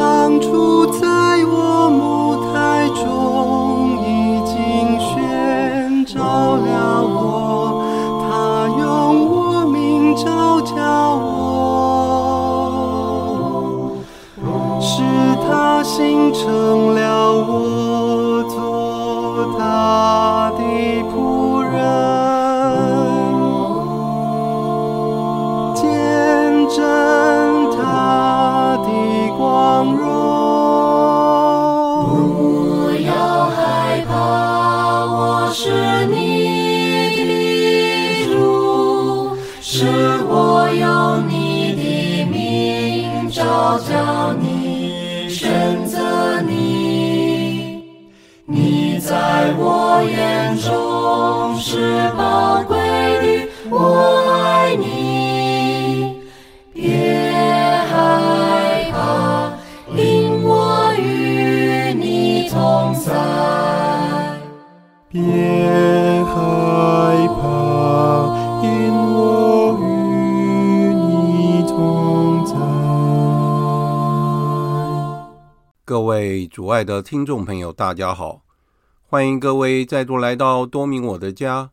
当初在我舞台中已经寻找了我，他用我名召叫我。使他形成了。主爱的听众朋友，大家好，欢迎各位再度来到多明我的家，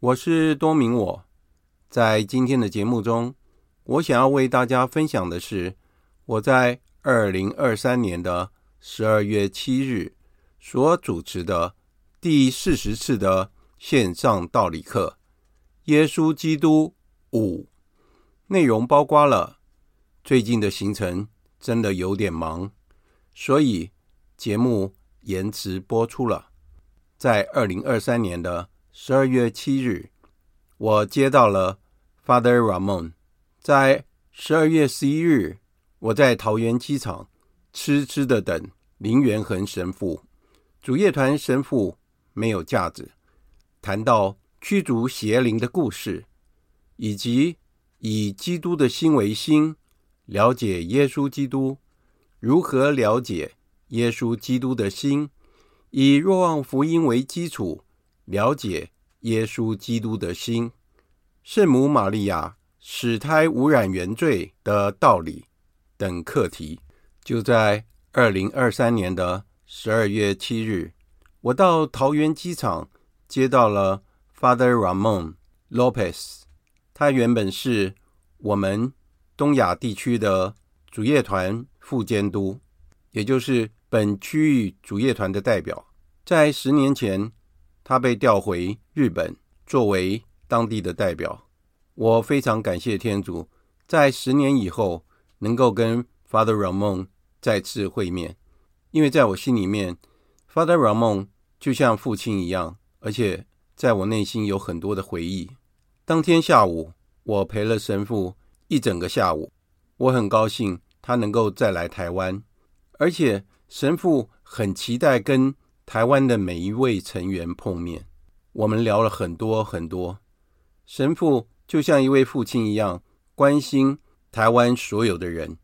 我是多明我。在今天的节目中，我想要为大家分享的是我在二零二三年的十二月七日所主持的第四十次的线上道理课《耶稣基督五》，内容包括了最近的行程真的有点忙，所以。节目延迟播出了。在二零二三年的十二月七日，我接到了 Father Ramon。在十二月十一日，我在桃园机场痴痴的等林元恒神父。主乐团神父没有架子，谈到驱逐邪灵的故事，以及以基督的心为心，了解耶稣基督，如何了解。耶稣基督的心，以若望福音为基础，了解耶稣基督的心。圣母玛利亚使胎无染原罪的道理等课题，就在二零二三年的十二月七日，我到桃园机场接到了 Father Ramon Lopez。他原本是我们东亚地区的主业团副监督，也就是。本区域主业团的代表，在十年前，他被调回日本作为当地的代表。我非常感谢天主，在十年以后能够跟 Father Ramon 再次会面，因为在我心里面 Father Ramon 就像父亲一样，而且在我内心有很多的回忆。当天下午，我陪了神父一整个下午，我很高兴他能够再来台湾，而且神父很期待跟台湾的每一位成员碰面。我们聊了很多很多，神父就像一位父亲一样关心台湾所有的人。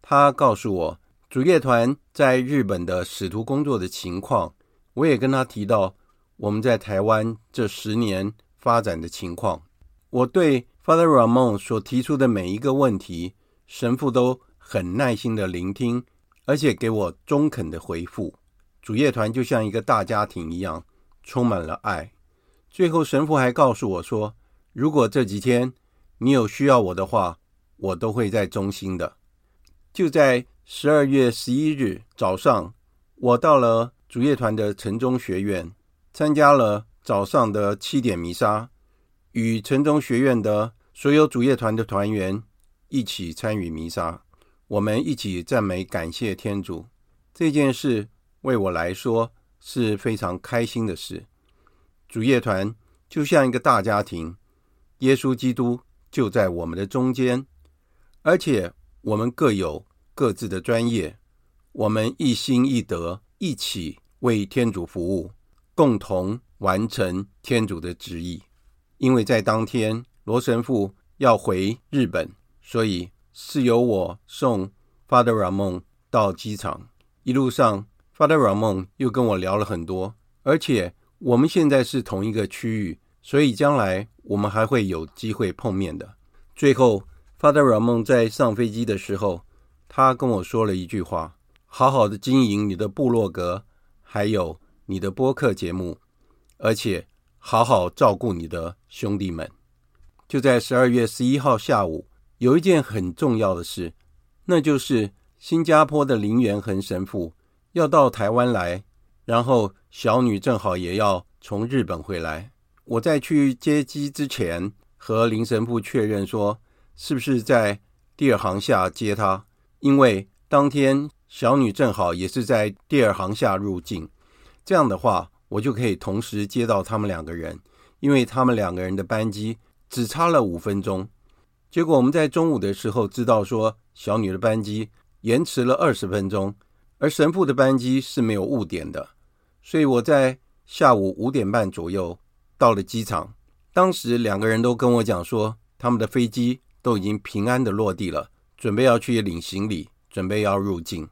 他告诉我主乐团在日本的使徒工作的情况，我也跟他提到我们在台湾这十年发展的情况。我对 Father Ramon 所提出的每一个问题，神父都很耐心的聆听，而且给我中肯的回复。主业团就像一个大家庭一样，充满了爱。最后，神父还告诉我说：“如果这几天你有需要我的话，我都会在中心的。”就在十二月十一日早上，我到了主业团的城中学院，参加了早上的七点弥撒，与城中学院的所有主业团的团员一起参与弥撒。我们一起赞美感谢天主。这件事为我来说是非常开心的事。主乐团就像一个大家庭，耶稣基督就在我们的中间，而且我们各有各自的专业，我们一心一德，一起为天主服务，共同完成天主的旨意。因为在当天罗神父要回日本，所以是由我送 Father Ramon 到机场。一路上，Father Ramon 又跟我聊了很多，而且。我们现在是同一个区域，所以将来我们还会有机会碰面的。最后，Father Ramon 在上飞机的时候，他跟我说了一句话：“好好的经营你的部落格，还有你的播客节目，而且好好照顾你的兄弟们。”就在十二月十一号下午，有一件很重要的事，那就是新加坡的林元恒神父要到台湾来。然后小女正好也要从日本回来，我在去接机之前和林神父确认说，是不是在第二航厦接他？因为当天小女正好也是在第二航厦入境，这样的话我就可以同时接到他们两个人，因为他们两个人的班机只差了五分钟。结果我们在中午的时候知道说，小女的班机延迟了二十分钟。而神父的班机是没有误点的，所以我在下午五点半左右到了机场。当时两个人都跟我讲说，他们的飞机都已经平安的落地了，准备要去领行李，准备要入境。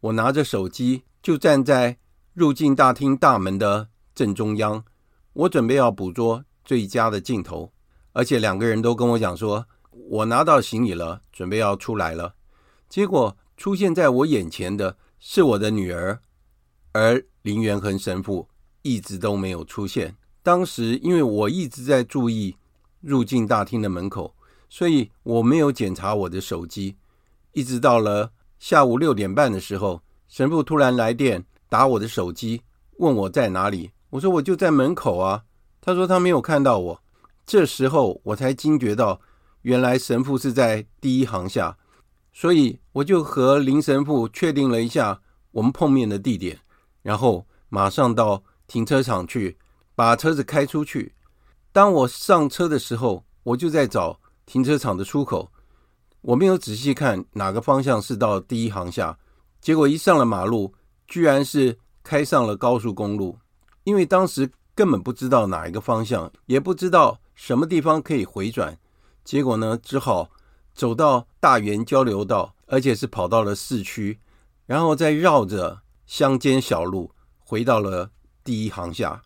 我拿着手机就站在入境大厅大门的正中央，我准备要捕捉最佳的镜头。而且两个人都跟我讲说，我拿到行李了，准备要出来了。结果出现在我眼前的。是我的女儿，而林元恒神父一直都没有出现。当时因为我一直在注意入境大厅的门口，所以我没有检查我的手机。一直到了下午六点半的时候，神父突然来电打我的手机，问我在哪里。我说我就在门口啊。他说他没有看到我。这时候我才惊觉到，原来神父是在第一航下。所以我就和林神父确定了一下我们碰面的地点，然后马上到停车场去把车子开出去。当我上车的时候，我就在找停车场的出口，我没有仔细看哪个方向是到第一航下，结果一上了马路，居然是开上了高速公路。因为当时根本不知道哪一个方向，也不知道什么地方可以回转，结果呢，只好。走到大园交流道，而且是跑到了市区，然后再绕着乡间小路回到了第一航厦。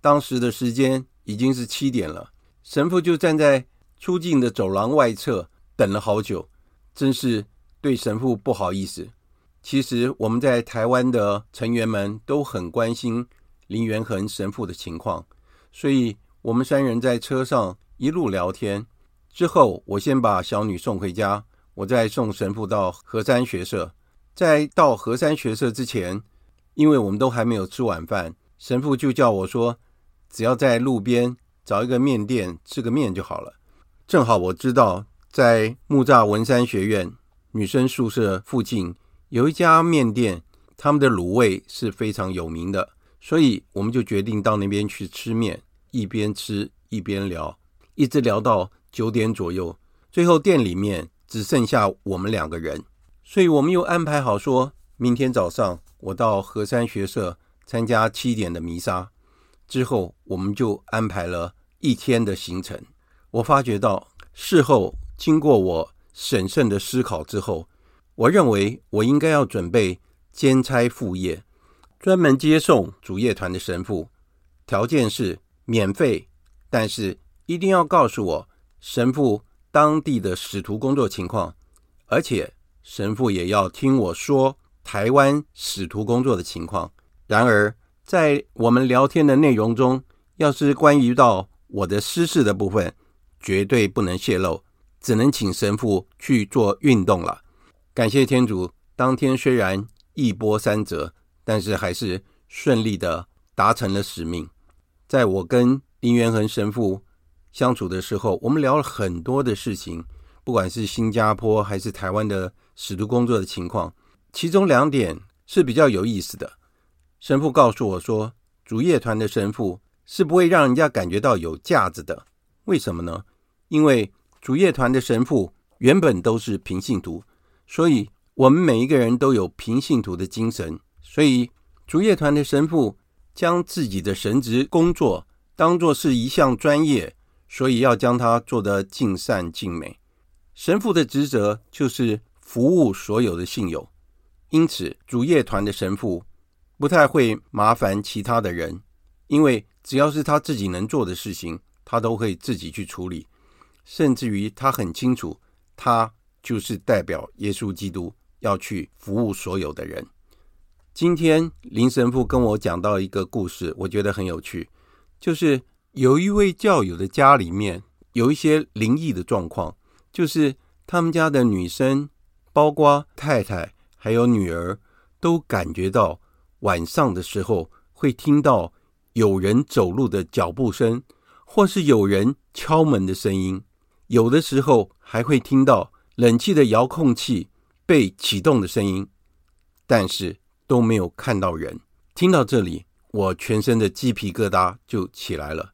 当时的时间已经是七点了，神父就站在出境的走廊外侧等了好久，真是对神父不好意思。其实我们在台湾的成员们都很关心林元恒神父的情况，所以我们三人在车上一路聊天。之后，我先把小女送回家，我再送神父到河山学社。在到河山学社之前，因为我们都还没有吃晚饭，神父就叫我说，只要在路边找一个面店吃个面就好了。正好我知道，在木栅文山学院女生宿舍附近有一家面店，他们的卤味是非常有名的，所以我们就决定到那边去吃面，一边吃一边聊，一直聊到九点左右。最后店里面只剩下我们两个人，所以我们又安排好说，明天早上我到河山学社参加七点的弥撒，之后我们就安排了一天的行程。我发觉到事后经过我审慎的思考之后，我认为我应该要准备。兼差副业，专门接送主业团的神父，条件是免费，但是一定要告诉我神父当地的使徒工作情况，而且神父也要听我说台湾使徒工作的情况。然而，在我们聊天的内容中，要是关于到我的私事的部分，绝对不能泄露，只能请神父去做运动了。感谢天主，当天虽然。一波三折，但是还是顺利的达成了使命。在我跟林元恒神父相处的时候，我们聊了很多的事情，不管是新加坡还是台湾的使徒工作的情况。其中两点是比较有意思的。神父告诉我说，主业团的神父是不会让人家感觉到有架子的。为什么呢？因为主业团的神父原本都是平信徒，所以。我们每一个人都有平信徒的精神，所以主业团的神父将自己的神职工作当作是一项专业，所以要将它做得尽善尽美。神父的职责就是服务所有的信友，因此主业团的神父不太会麻烦其他的人，因为只要是他自己能做的事情，他都会自己去处理，甚至于他很清楚，他就是代表耶稣基督。要去服务所有的人。今天林神父跟我讲到一个故事，我觉得很有趣，就是有一位教友的家里面有一些灵异的状况，就是他们家的女生，包括太太还有女儿，都感觉到晚上的时候会听到有人走路的脚步声，或是有人敲门的声音，有的时候还会听到冷气的遥控器。被启动的声音，但是都没有看到人。听到这里，我全身的鸡皮疙瘩就起来了。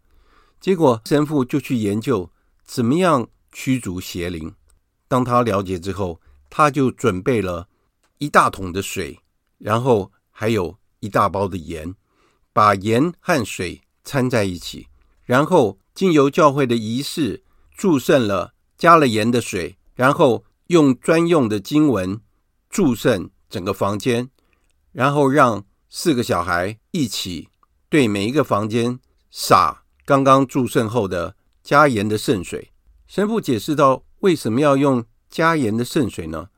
结果神父就去研究怎么样驱逐邪灵。当他了解之后，他就准备了一大桶的水，然后还有一大包的盐，把盐和水掺在一起，然后经由教会的仪式祝圣了，加了盐的水，然后。用专用的经文祝圣整个房间，然后让四个小孩一起对每一个房间洒刚刚注圣后的加盐的圣水。神父解释道：“为什么要用加盐的圣水呢？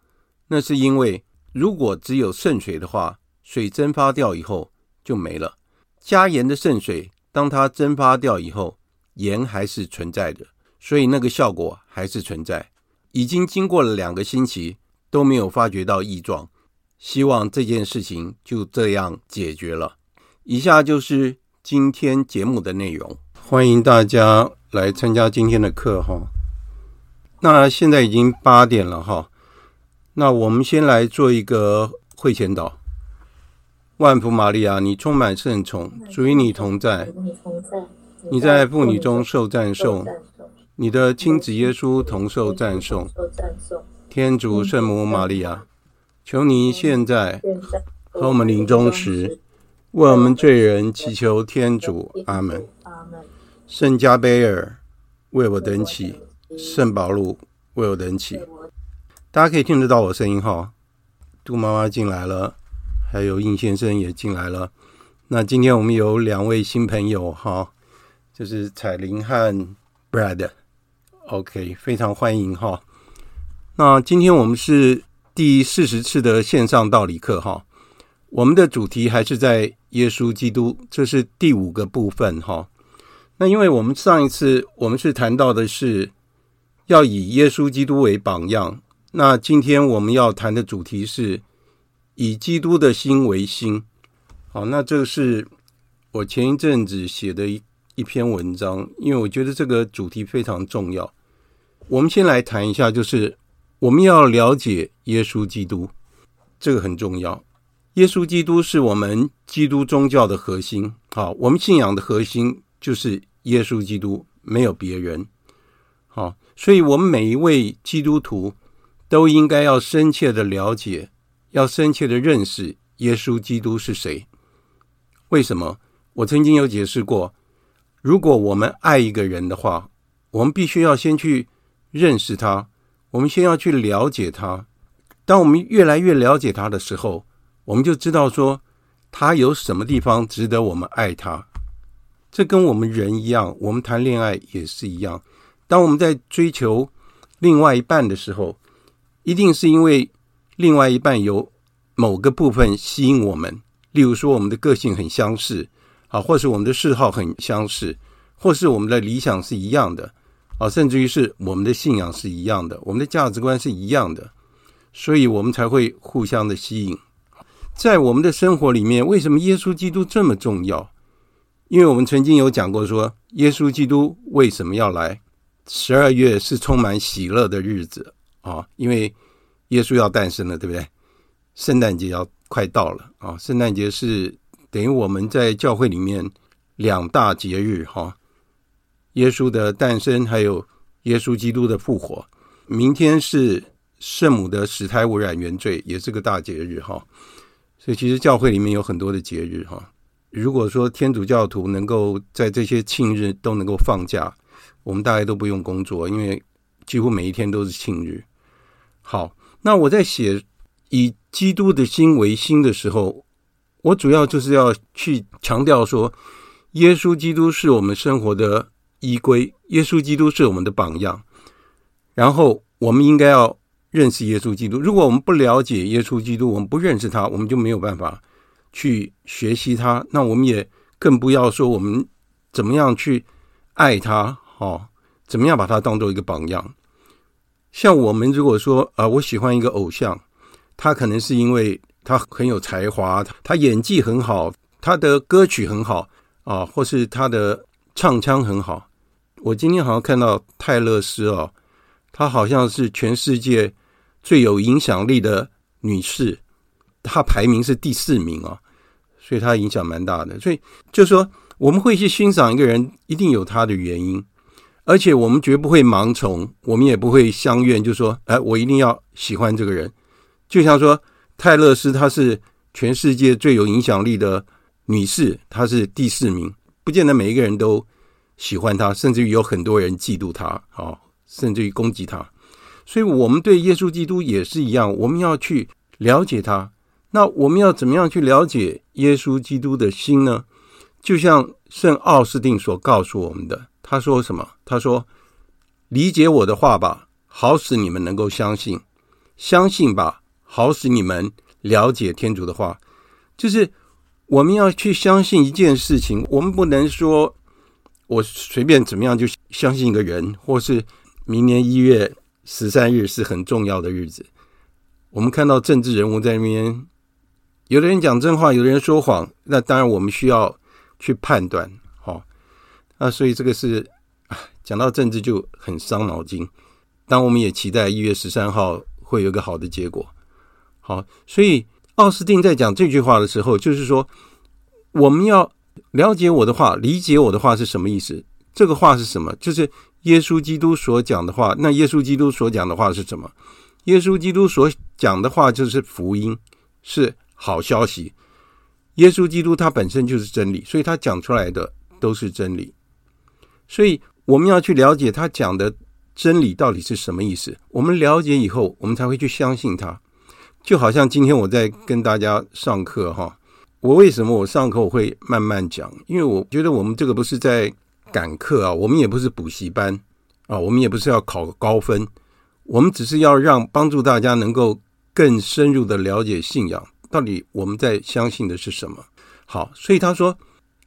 那是因为如果只有圣水的话，水蒸发掉以后就没了。加盐的圣水，当它蒸发掉以后，盐还是存在的，所以那个效果还是存在。”已经经过了两个星期，都没有发觉到异状，希望这件事情就这样解决了。以下就是今天节目的内容，欢迎大家来参加今天的课哈。那现在已经八点了哈，那我们先来做一个会前祷。万福玛利亚，你充满圣宠，主与你同在，你在妇女中受赞颂。你的亲子耶稣同受赞颂，天主圣母玛利亚，求您现在和我们临终时，为我们罪人祈求天主。阿门。圣加贝尔为我等起，圣保禄为我等起。大家可以听得到我声音哈。杜妈妈进来了，还有应先生也进来了。那今天我们有两位新朋友哈，就是彩玲和 Brad。OK，非常欢迎哈。那今天我们是第四十次的线上道理课哈。我们的主题还是在耶稣基督，这是第五个部分哈。那因为我们上一次我们是谈到的是要以耶稣基督为榜样，那今天我们要谈的主题是以基督的心为心。好，那这个是我前一阵子写的一一篇文章，因为我觉得这个主题非常重要。我们先来谈一下，就是我们要了解耶稣基督，这个很重要。耶稣基督是我们基督宗教的核心。好，我们信仰的核心就是耶稣基督，没有别人。好，所以我们每一位基督徒都应该要深切的了解，要深切的认识耶稣基督是谁。为什么？我曾经有解释过，如果我们爱一个人的话，我们必须要先去认识他，我们先要去了解他。当我们越来越了解他的时候，我们就知道说，他有什么地方值得我们爱他。这跟我们人一样，我们谈恋爱也是一样。当我们在追求另外一半的时候，一定是因为另外一半有某个部分吸引我们。例如说，我们的个性很相似，啊，或是我们的嗜好很相似，或是我们的理想是一样的，啊，甚至于是我们的信仰是一样的，我们的价值观是一样的，所以我们才会互相的吸引。在我们的生活里面，为什么耶稣基督这么重要？因为我们曾经有讲过说，耶稣基督为什么要来？十二月是充满喜乐的日子啊，因为耶稣要诞生了，对不对？圣诞节要快到了啊！圣诞节是等于我们在教会里面两大节日哈，耶稣的诞生，还有耶稣基督的复活。明天是圣母的死胎污染原罪，也是个大节日哈。所以其实教会里面有很多的节日哈。如果说天主教徒能够在这些庆日都能够放假，我们大概都不用工作，因为几乎每一天都是庆日。好，那我在写以基督的心为心的时候，我主要就是要去强调说，耶稣基督是我们生活的依归，耶稣基督是我们的榜样，然后我们应该要。认识耶稣基督。如果我们不了解耶稣基督，我们不认识他，我们就没有办法去学习他。那我们也更不要说我们怎么样去爱他，哦，怎么样把他当做一个榜样。像我们如果说啊，我喜欢一个偶像，他可能是因为他很有才华，他演技很好，他的歌曲很好啊，或是他的唱腔很好。我今天好像看到泰勒斯哦，他好像是全世界。最有影响力的女士，她排名是第四名啊，所以她影响蛮大的。所以就说，我们会去欣赏一个人，一定有他的原因，而且我们绝不会盲从，我们也不会相怨，就说，哎，我一定要喜欢这个人。就像说，泰勒斯她是全世界最有影响力的女士，她是第四名，不见得每一个人都喜欢她，甚至于有很多人嫉妒她啊，甚至于攻击她。所以，我们对耶稣基督也是一样，我们要去了解他。那我们要怎么样去了解耶稣基督的心呢？就像圣奥斯定所告诉我们的，他说什么？他说：“理解我的话吧，好使你们能够相信；相信吧，好使你们了解天主的话。”就是我们要去相信一件事情，我们不能说我随便怎么样就相信一个人，或是明年一月。十三日是很重要的日子，我们看到政治人物在那边，有的人讲真话，有的人说谎，那当然我们需要去判断，好，那所以这个是讲到政治就很伤脑筋。当我们也期待一月十三号会有个好的结果，好，所以奥斯汀在讲这句话的时候，就是说我们要了解我的话，理解我的话是什么意思？这个话是什么？就是。耶稣基督所讲的话，那耶稣基督所讲的话是什么？耶稣基督所讲的话就是福音，是好消息。耶稣基督他本身就是真理，所以他讲出来的都是真理。所以我们要去了解他讲的真理到底是什么意思。我们了解以后，我们才会去相信他。就好像今天我在跟大家上课哈，我为什么我上课我会慢慢讲？因为我觉得我们这个不是在。赶课啊，我们也不是补习班啊，我们也不是要考高分，我们只是要让帮助大家能够更深入的了解信仰，到底我们在相信的是什么。好，所以他说，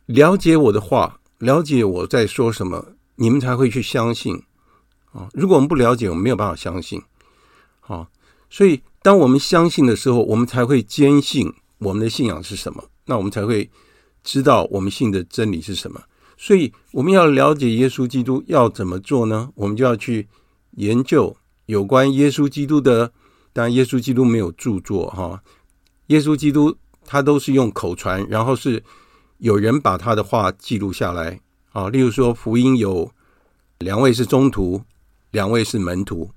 了解我的话，了解我在说什么，你们才会去相信啊。如果我们不了解，我们没有办法相信。好，所以当我们相信的时候，我们才会坚信我们的信仰是什么，那我们才会知道我们信的真理是什么。所以我们要了解耶稣基督要怎么做呢？我们就要去研究有关耶稣基督的。当然，耶稣基督没有著作哈。耶稣基督他都是用口传，然后是有人把他的话记录下来啊。例如说，福音有两位是宗徒，两位是门徒，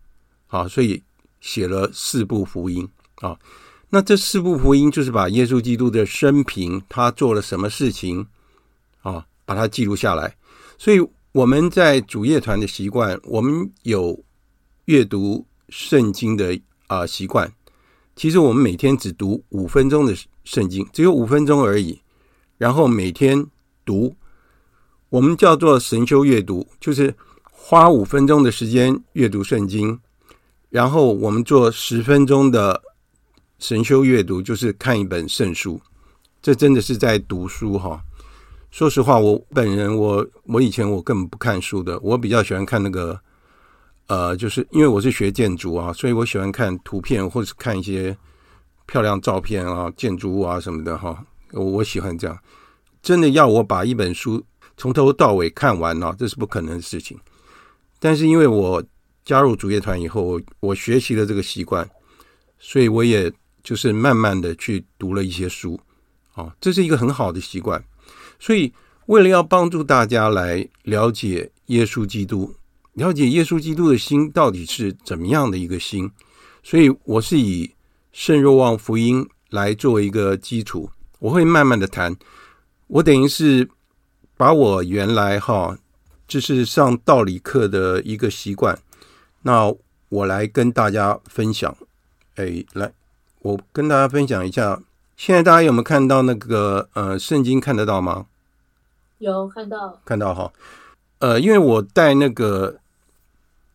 啊，所以写了四部福音啊。那这四部福音就是把耶稣基督的生平，他做了什么事情啊，把它记录下来。所以我们在主业团的习惯，我们有阅读圣经的啊习惯。其实我们每天只读五分钟的圣经，只有五分钟而已。然后每天读，我们叫做神修阅读，就是花五分钟的时间阅读圣经，然后我们做十分钟的。神修阅读就是看一本圣书，这真的是在读书哈。说实话，我本人我我以前我根本不看书的，我比较喜欢看那个，呃，就是因为我是学建筑啊，所以我喜欢看图片或者是看一些漂亮照片啊、建筑物啊什么的哈。我我喜欢这样。真的要我把一本书从头到尾看完呢，这是不可能的事情。但是因为我加入主业团以后，我学习了这个习惯，所以我也。就是慢慢的去读了一些书，啊，这是一个很好的习惯。所以，为了要帮助大家来了解耶稣基督，了解耶稣基督的心到底是怎么样的一个心，所以我是以圣若望福音来作为一个基础，我会慢慢的谈。我等于是把我原来哈，就是上道理课的一个习惯，那我来跟大家分享。哎，来。我跟大家分享一下，现在大家有没有看到那个呃圣经看得到吗？有看到，看到哈。呃，因为我带那个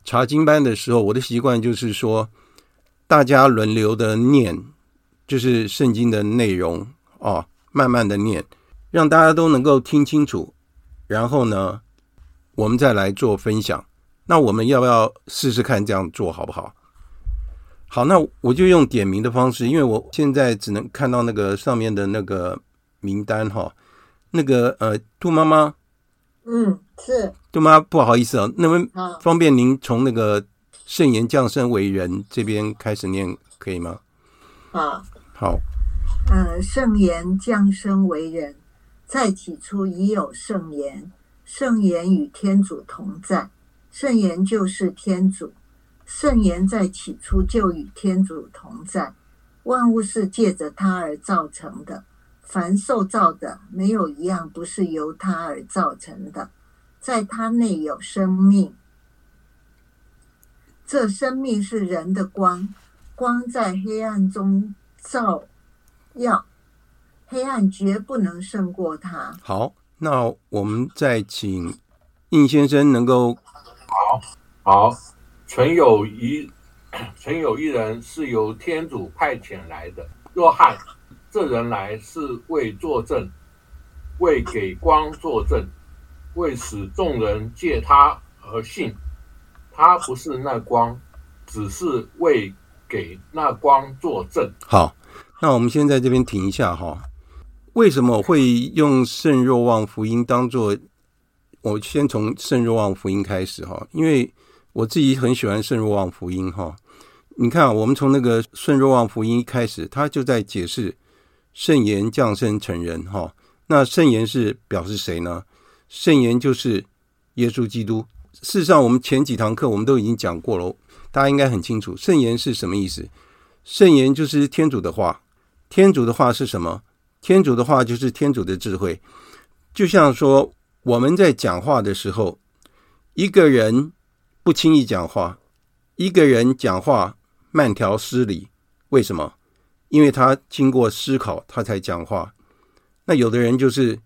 查经班的时候，我的习惯就是说，大家轮流的念，就是圣经的内容哦，慢慢的念，让大家都能够听清楚，然后呢，我们再来做分享。那我们要不要试试看这样做好不好？好，那我就用点名的方式，因为我现在只能看到那个上面的那个名单哈。那个呃，杜妈妈，嗯，是杜妈妈，不好意思啊，那么方便您从那个圣言降生为人这边开始念可以吗？啊，好，呃，圣言降生为人，在起初已有圣言，圣言与天主同在，圣言就是天主。圣言在起初就与天主同在，万物是借着他而造成的，凡受造的没有一样不是由他而造成的，在他内有生命，这生命是人的光，光在黑暗中照耀，黑暗绝不能胜过它。好，那我们再请应先生能够，好，好。存有一，存有一人是由天主派遣来的，若翰。这人来是为作证，为给光作证，为使众人借他而信。他不是那光，只是为给那光作证。好，那我们先在这边停一下哈。为什么会用圣若望福音当做？我先从圣若望福音开始哈，因为。我自己很喜欢圣若望福音哈，你看，我们从那个圣若望福音开始，他就在解释圣言降生成人哈。那圣言是表示谁呢？圣言就是耶稣基督。事实上，我们前几堂课我们都已经讲过了，大家应该很清楚圣言是什么意思。圣言就是天主的话，天主的话是什么？天主的话就是天主的智慧。就像说我们在讲话的时候，一个人。不轻易讲话，一个人讲话慢条斯理，为什么？因为他经过思考，他才讲话。那有的人就是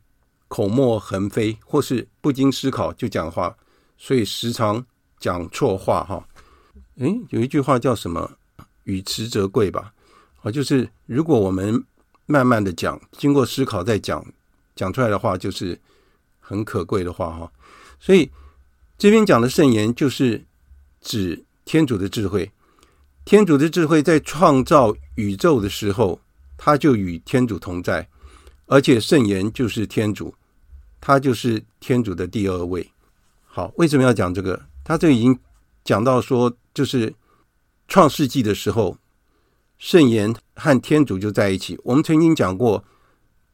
口沫横飞，或是不经思考就讲话，所以时常讲错话。哈，诶，有一句话叫什么？语迟则贵吧？啊，就是如果我们慢慢的讲，经过思考再讲，讲出来的话就是很可贵的话。哈，所以。这边讲的圣言就是指天主的智慧。天主的智慧在创造宇宙的时候，他就与天主同在，而且圣言就是天主，他就是天主的第二位。好，为什么要讲这个？他这已经讲到说，就是创世纪的时候，圣言和天主就在一起。我们曾经讲过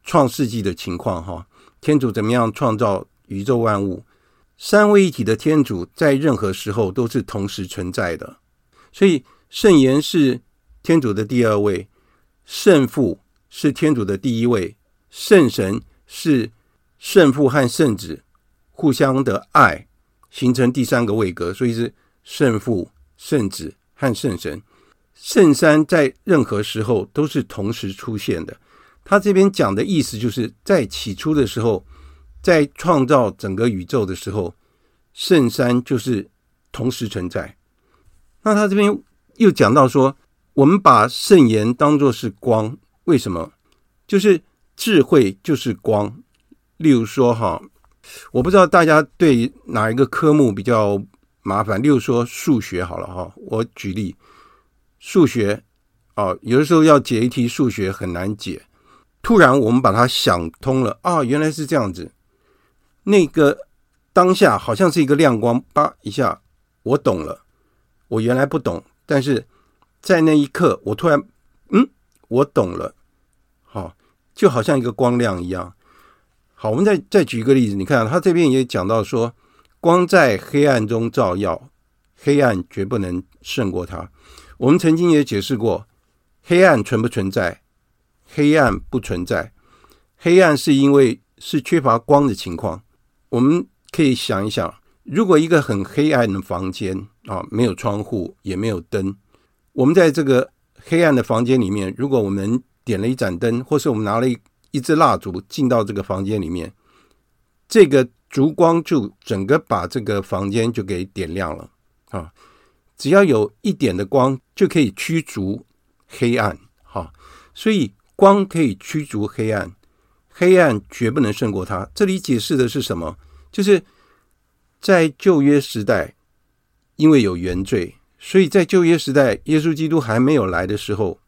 创世纪的情况，哈，天主怎么样创造宇宙万物？三位一体的天主在任何时候都是同时存在的。所以圣言是天主的第二位，圣父是天主的第一位，圣神是圣父和圣子互相的爱形成第三个位格，所以是圣父、圣子和圣神。圣三在任何时候都是同时出现的。他这边讲的意思就是在起初的时候，在创造整个宇宙的时候，圣三就是同时存在。那他这边又讲到说，我们把圣言当作是光，为什么？就是智慧就是光。例如说哈，我不知道大家对哪一个科目比较麻烦。例如说数学好了哈，我举例。数学，哦，有的时候要解一题数学很难解，突然我们把它想通了啊，原来是这样子。那个当下好像是一个亮光，叭一下，我懂了。我原来不懂，但是在那一刻，我突然，嗯，我懂了。好，就好像一个光亮一样。好，我们再再举一个例子，你看他这边也讲到说，光在黑暗中照耀，黑暗绝不能胜过它。我们曾经也解释过，黑暗存不存在？黑暗不存在。黑暗是因为是缺乏光的情况。我们可以想一想，如果一个很黑暗的房间啊，没有窗户，也没有灯，我们在这个黑暗的房间里面，如果我们点了一盏灯，或是我们拿了一一支蜡烛进到这个房间里面，这个烛光就整个把这个房间就给点亮了啊。只要有一点的光，就可以驱逐黑暗，哈，所以光可以驱逐黑暗，黑暗绝不能胜过它。这里解释的是什么？就是在旧约时代，因为有原罪，所以在旧约时代，耶稣基督还没有来的时候，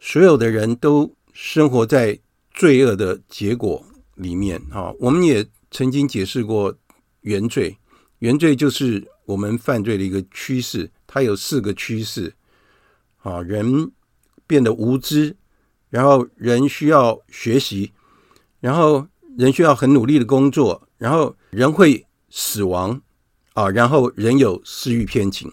所有的人都生活在罪恶的结果里面，啊。我们也曾经解释过原罪，原罪就是。我们犯罪的一个趋势，它有四个趋势啊，人变得无知，然后人需要学习，然后人需要很努力的工作，然后人会死亡啊，然后人有私欲偏情，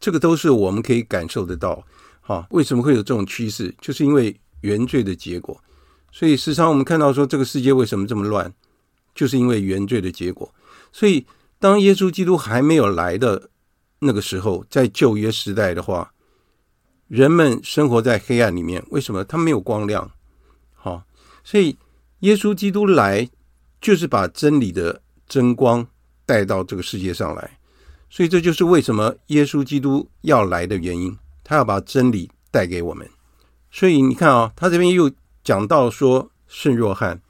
这个都是我们可以感受得到。哈，为什么会有这种趋势？就是因为原罪的结果。所以时常我们看到说，这个世界为什么这么乱，就是因为原罪的结果。所以。当耶稣基督还没有来的那个时候，在旧约时代的话，人们生活在黑暗里面。为什么？他没有光亮。好，所以耶稣基督来，就是把真理的真光带到这个世界上来。所以这就是为什么耶稣基督要来的原因。他要把真理带给我们。所以你看啊，他这边又讲到说，圣若翰，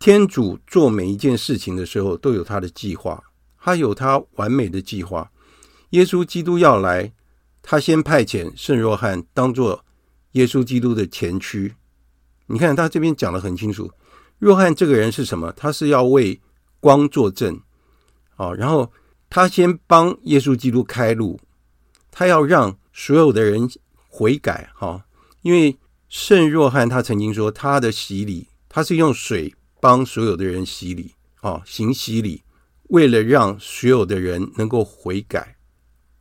天主做每一件事情的时候，都有他的计划。他有他完美的计划。耶稣基督要来，他先派遣圣若翰当做耶稣基督的前驱。你看他这边讲的很清楚，若翰这个人是什么？他是要为光作证啊，然后他先帮耶稣基督开路，他要让所有的人悔改哈。因为圣若翰他曾经说，他的洗礼，他是用水帮所有的人洗礼啊，行洗礼。为了让所有的人能够悔改，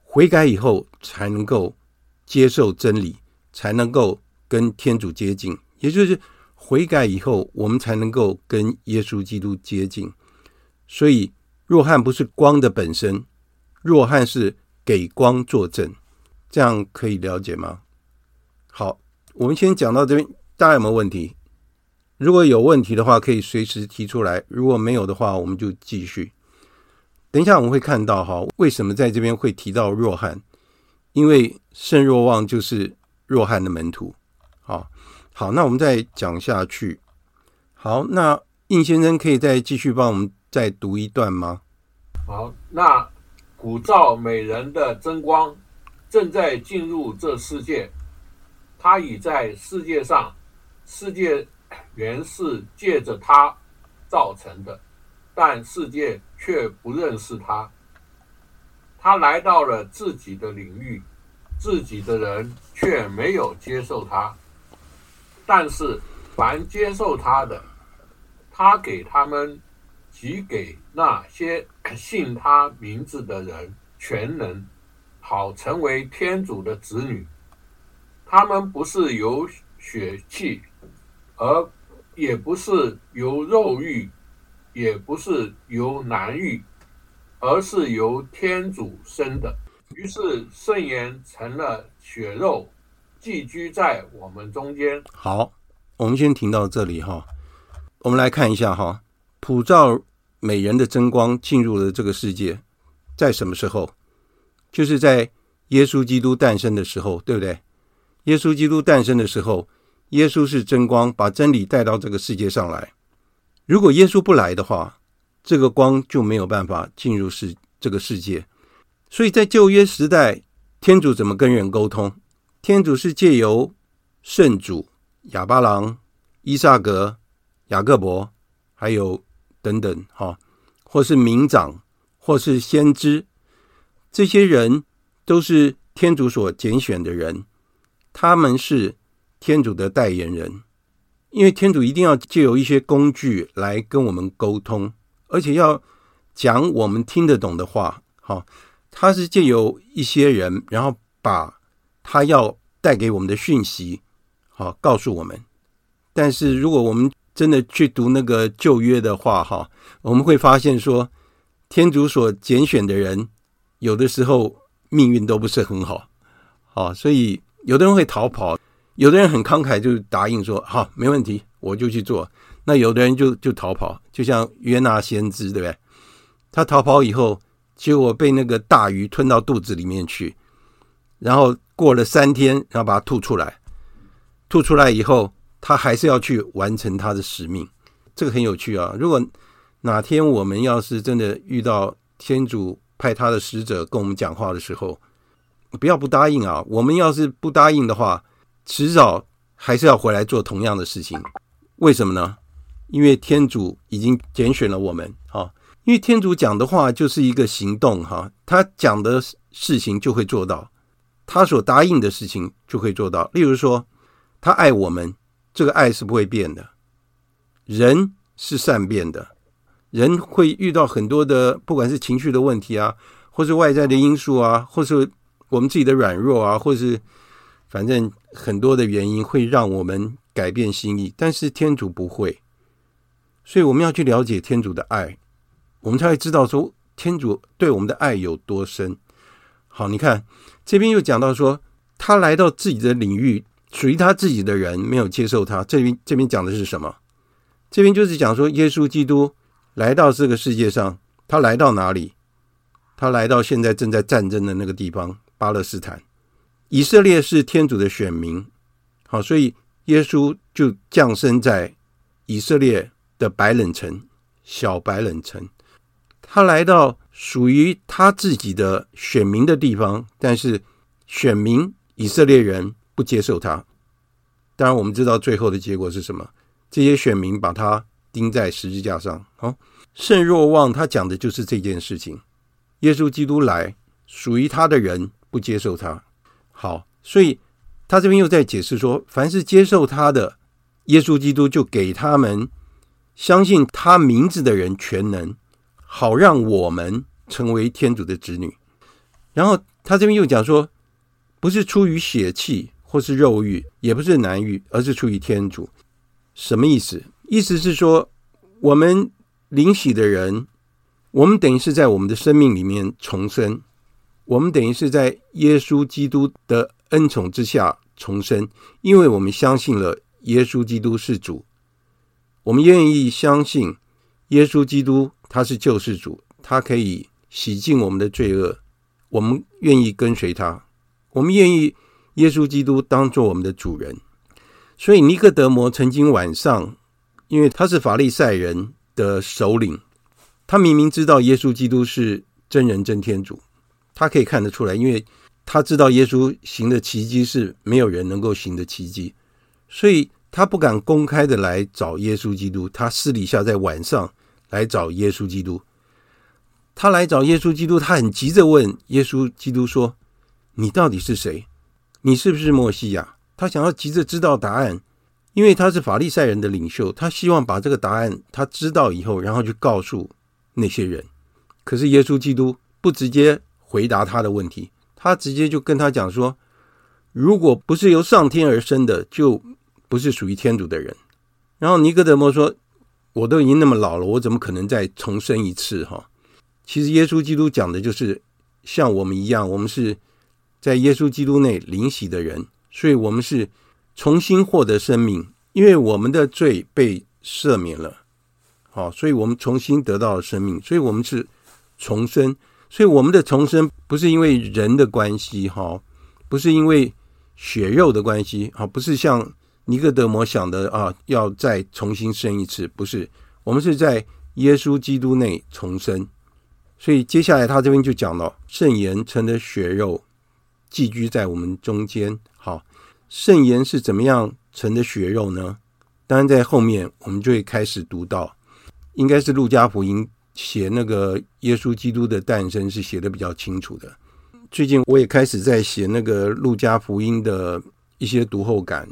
悔改以后才能够接受真理，才能够跟天主接近。也就是悔改以后，我们才能够跟耶稣基督接近。所以，若翰不是光的本身，若翰是给光作证。这样可以了解吗？好，我们先讲到这边，大家有没有问题？如果有问题的话，可以随时提出来；如果没有的话，我们就继续。等一下，我们会看到哈，为什么在这边会提到若翰？因为圣若望就是若翰的门徒。好，好，那我们再讲下去。好，那应先生可以再继续帮我们再读一段吗？好，那古照美人的真光正在进入这世界，他已在世界上，世界原是借着他造成的。但世界却不认识他。他来到了自己的领域，自己的人却没有接受他。但是凡接受他的，他给他们，即给那些信他名字的人全能，好成为天主的子女。他们不是由血气，而也不是由肉欲，也不是由男欲，而是由天主生的。于是圣言成了血肉，寄居在我们中间。好，我们先停到这里哈。我们来看一下哈，普照美人的真光进入了这个世界，在什么时候？就是在耶稣基督诞生的时候，对不对？耶稣基督诞生的时候，耶稣是真光，把真理带到这个世界上来。如果耶稣不来的话，这个光就没有办法进入世这个世界。所以在旧约时代，天主怎么跟人沟通？天主是借由圣主亚巴郎、伊萨格、雅各伯，还有等等，哈，或是民长，或是先知，这些人都是天主所拣选的人，他们是天主的代言人。因为天主一定要借由一些工具来跟我们沟通，而且要讲我们听得懂的话，哈。他是借由一些人，然后把他要带给我们的讯息，好告诉我们。但是如果我们真的去读那个旧约的话，哈，我们会发现说，天主所拣选的人，有的时候命运都不是很好，好，所以有的人会逃跑，有的人很慷慨，就答应说，好，没问题，我就去做。那有的人就就逃跑，就像约纳先知，对不对？他逃跑以后。结果被那个大鱼吞到肚子里面去，然后过了三天，然后把它吐出来。吐出来以后，他还是要去完成他的使命。这个很有趣啊！如果哪天我们要是真的遇到天主派他的使者跟我们讲话的时候，不要不答应啊！我们要是不答应的话，迟早还是要回来做同样的事情。为什么呢？因为天主已经拣选了我们啊。因为天主讲的话就是一个行动，哈，他讲的事情就会做到，他所答应的事情就会做到。例如说，他爱我们，这个爱是不会变的。人是善变的，人会遇到很多的，不管是情绪的问题啊，或是外在的因素啊，或是我们自己的软弱啊，或是反正很多的原因会让我们改变心意，但是天主不会，所以我们要去了解天主的爱。我们才会知道说天主对我们的爱有多深。好，你看这边又讲到说，他来到自己的领域，属于他自己的人没有接受他。这边这边讲的是什么？这边就是讲说，耶稣基督来到这个世界上，他来到哪里？他来到现在正在战争的那个地方——巴勒斯坦。以色列是天主的选民，好，所以耶稣就降生在以色列的白冷城，小白冷城。他来到属于他自己的选民的地方，但是选民以色列人不接受他。当然，我们知道最后的结果是什么？这些选民把他钉在十字架上。好，圣若望他讲的就是这件事情。耶稣基督来，属于他的人不接受他。好，所以他这边又在解释说，凡是接受他的，耶稣基督就给他们相信他名字的人全能。好让我们成为天主的子女。然后他这边又讲说，不是出于血气或是肉欲，也不是男欲，而是出于天主。什么意思？意思是说，我们领洗的人，我们等于是在我们的生命里面重生，我们等于是在耶稣基督的恩宠之下重生，因为我们相信了耶稣基督是主，我们愿意相信耶稣基督。他是救世主，他可以洗净我们的罪恶。我们愿意跟随他，我们愿意耶稣基督当做我们的主人。所以尼哥德摩曾经晚上，因为他是法利赛人的首领，他明明知道耶稣基督是真人真天主，他可以看得出来，因为他知道耶稣行的奇迹是没有人能够行的奇迹，所以他不敢公开的来找耶稣基督，他私底下在晚上。来找耶稣基督，他来找耶稣基督，他很急着问耶稣基督说：“你到底是谁？你是不是默西亚？他想要急着知道答案，因为他是法利赛人的领袖，他希望把这个答案他知道以后，然后去告诉那些人。可是耶稣基督不直接回答他的问题，他直接就跟他讲说：“如果不是由上天而生的，就不是属于天主的人。”然后尼哥德摩说：“我都已经那么老了，我怎么可能再重生一次？”哈，其实耶稣基督讲的就是像我们一样，我们是在耶稣基督内领洗的人，所以我们是重新获得生命，因为我们的罪被赦免了，好，所以我们重新得到了生命，所以我们是。重生，所以我们的重生不是因为人的关系，哈，不是因为血肉的关系，哈，不是像尼哥德摩想的啊，要再重新生一次，不是，我们是在耶稣基督内重生。所以接下来他这边就讲了，圣言成的血肉，寄居在我们中间。好，圣言是怎么样成的血肉呢？当然在后面我们就会开始读到，应该是路加福音。写那个耶稣基督的诞生是写的比较清楚的。最近我也开始在写那个路加福音的一些读后感。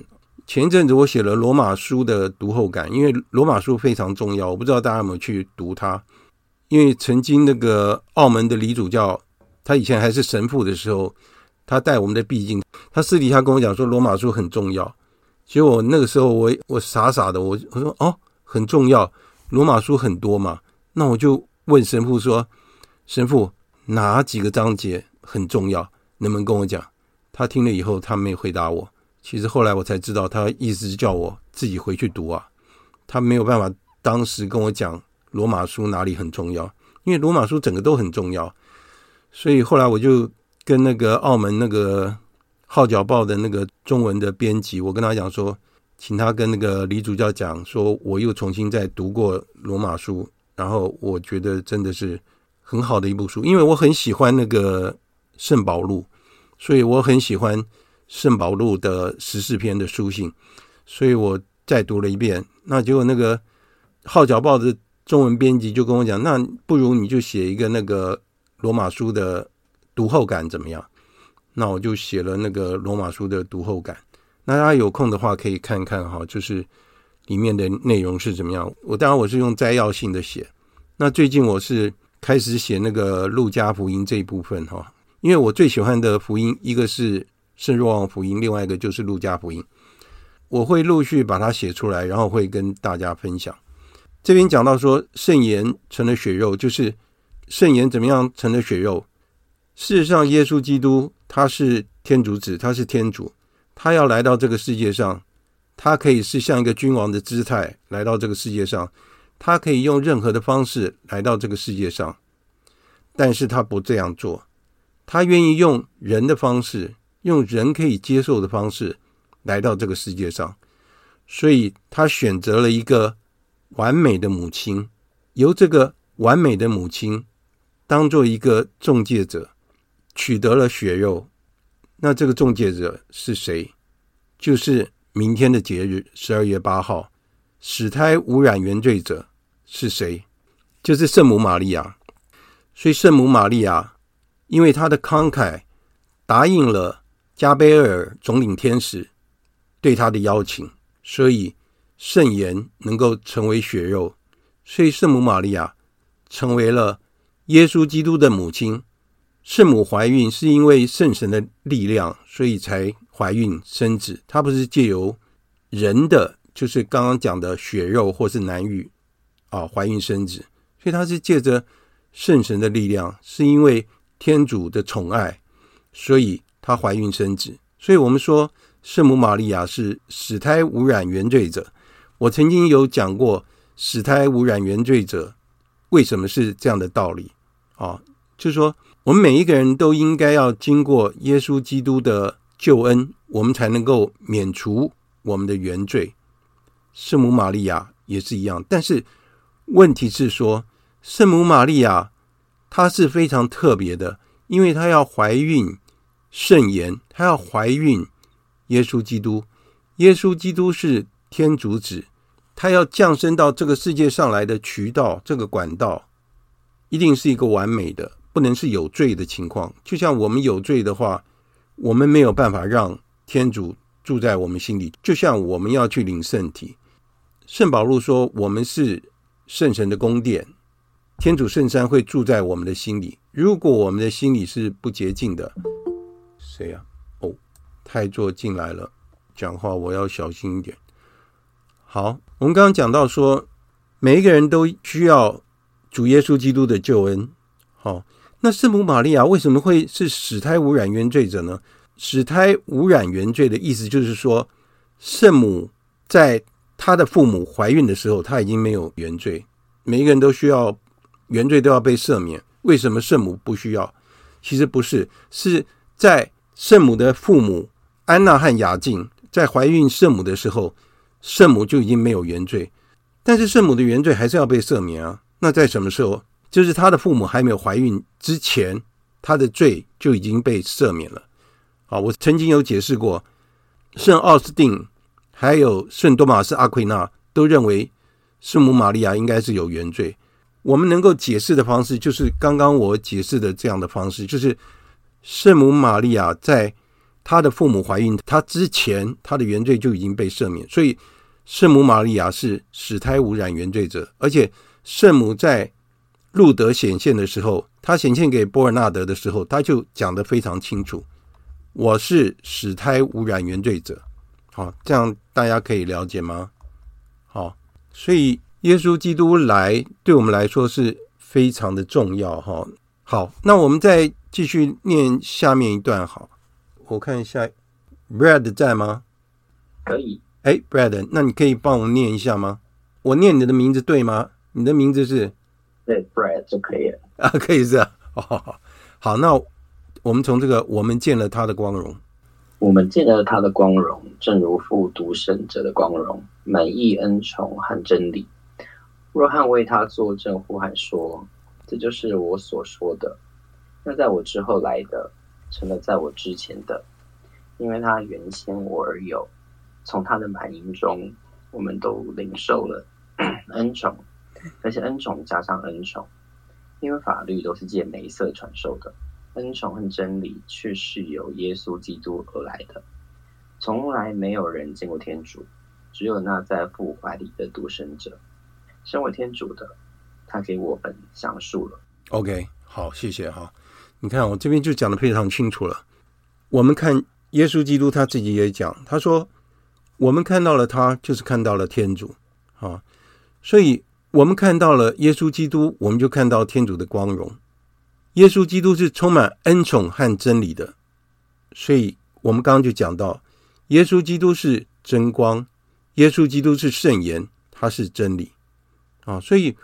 前一阵子我写了罗马书的读后感，因为罗马书非常重要，我不知道大家有没有去读它。因为曾经那个澳门的李主教，他以前还是神父的时候，他带我们的毕竟，他私底下跟我讲说罗马书很重要。结果那个时候我我傻傻的，我我说哦很重要，罗马书很多嘛。那我就问神父说：“神父，哪几个章节很重要？能不能跟我讲？”他听了以后，他没回答我。其实后来我才知道，他意思是叫我自己回去读啊。他没有办法当时跟我讲罗马书哪里很重要，因为罗马书整个都很重要。所以后来我就跟那个澳门那个《号角报》的那个中文的编辑，我跟他讲说，请他跟那个李主教讲说，我又重新再读过罗马书。然后我觉得真的是很好的一部书，因为我很喜欢那个圣保禄，所以我很喜欢圣保禄的十四篇的书信，所以我再读了一遍。那结果那个号角报的中文编辑就跟我讲，那不如你就写一个那个罗马书的读后感怎么样？那我就写了那个罗马书的读后感。那大家有空的话可以看看哈，就是。里面的内容是怎么样？我当然我是用摘要性的写。那最近我是开始写那个路加福音这一部分哈，因为我最喜欢的福音一个是圣若望福音，另外一个就是路加福音。我会陆续把它写出来，然后会跟大家分享。这边讲到说圣言成了血肉，就是圣言怎么样成了血肉？事实上，耶稣基督他是天主子，他是天主，他要来到这个世界上。他可以是像一个君王的姿态来到这个世界上，他可以用任何的方式来到这个世界上，但是他不这样做，他愿意用人的方式，用人可以接受的方式来到这个世界上，所以他选择了一个完美的母亲，由这个完美的母亲当做一个中介者，取得了血肉。那这个中介者是谁？就是。明天的节日，十二月八号，使胎无染原罪者是谁？就是圣母玛利亚。所以圣母玛利亚因为她的慷慨，答应了加贝尔总领天使对她的邀请，所以圣言能够成为血肉。所以圣母玛利亚成为了耶稣基督的母亲。圣母怀孕是因为圣神的力量，所以才。怀孕生子，它不是借由人的，就是刚刚讲的血肉或是男育啊怀孕生子，所以它是借着圣神的力量，是因为天主的宠爱，所以她怀孕生子。所以我们说圣母玛利亚是使胎无染原罪者。我曾经有讲过使胎无染原罪者为什么是这样的道理啊，就是说我们每一个人都应该要经过耶稣基督的。救恩，我们才能够免除我们的原罪。圣母玛利亚也是一样，但是问题是说，圣母玛利亚她是非常特别的，因为她要怀孕圣言，她要怀孕耶稣基督。耶稣基督是天主子，他要降生到这个世界上来的渠道，这个管道一定是一个完美的，不能是有罪的情况。就像我们有罪的话。我们没有办法让天主住在我们心里，就像我们要去领圣体。圣保禄说，我们是圣神的宫殿，天主圣山会住在我们的心里。如果我们的心里是不洁净的，谁呀、哦，太座进来了，讲话我要小心一点。好，我们刚刚讲到说，每一个人都需要主耶稣基督的救恩。好，那圣母玛利亚为什么会是始胎无染原罪者呢？始胎无染原罪的意思就是说，圣母在她的父母怀孕的时候，她已经没有原罪。每一个人都需要原罪都要被赦免。为什么圣母不需要？其实不是，是在圣母的父母安娜和雅静在怀孕圣母的时候。圣母就已经没有原罪，但是圣母的原罪还是要被赦免啊。那在什么时候？就是他的父母还没有怀孕之前，他的罪就已经被赦免了。啊，我曾经有解释过，圣奥斯定还有圣多玛斯阿奎那都认为圣母玛利亚应该是有原罪。我们能够解释的方式就是刚刚我解释的这样的方式，就是圣母玛利亚在。他的父母怀孕，他之前他的原罪就已经被赦免，所以圣母玛利亚是死胎污染原罪者。而且圣母在路德显现的时候，他显现给波尔纳德的时候，他就讲得非常清楚：我是使胎污染原罪者。好，这样大家可以了解吗？好，所以耶稣基督来对我们来说是非常的重要。哈，好，那我们再继续念下面一段。好。我看一下，Brad 在吗？可以。哎，Brad，那你可以帮我念一下吗？我念你的名字对吗？你的名字是？对，Brad 就可以了。啊，可以是啊。哦，好，那我们从这个，我们见了他的光荣。我们见了他的光荣，正如父独生者的光荣，满意恩宠和真理。若翰为他作证，呼喊说：“这就是我所说的。”那在我之后来的。成了在我之前的，因为他原先我而有，从他的满盈中，我们都领受了 恩宠，而且恩宠加上恩宠，因为法律都是借梅瑟传授的，恩宠和真理却是由耶稣基督而来的。从来没有人见过天主，只有那在父怀里的独生者，身为天主的，他给我们详述了。OK，好，谢谢哈。你看，我这边就讲得非常清楚了。我们看耶稣基督他自己也讲，他说：“我们看到了他，就是看到了天主。”啊，所以我们看到了耶稣基督，我们就看到天主的光荣。耶稣基督是充满恩宠和真理的，所以我们刚刚就讲到，耶稣基督是真光，耶稣基督是圣言，他是真理。啊，所以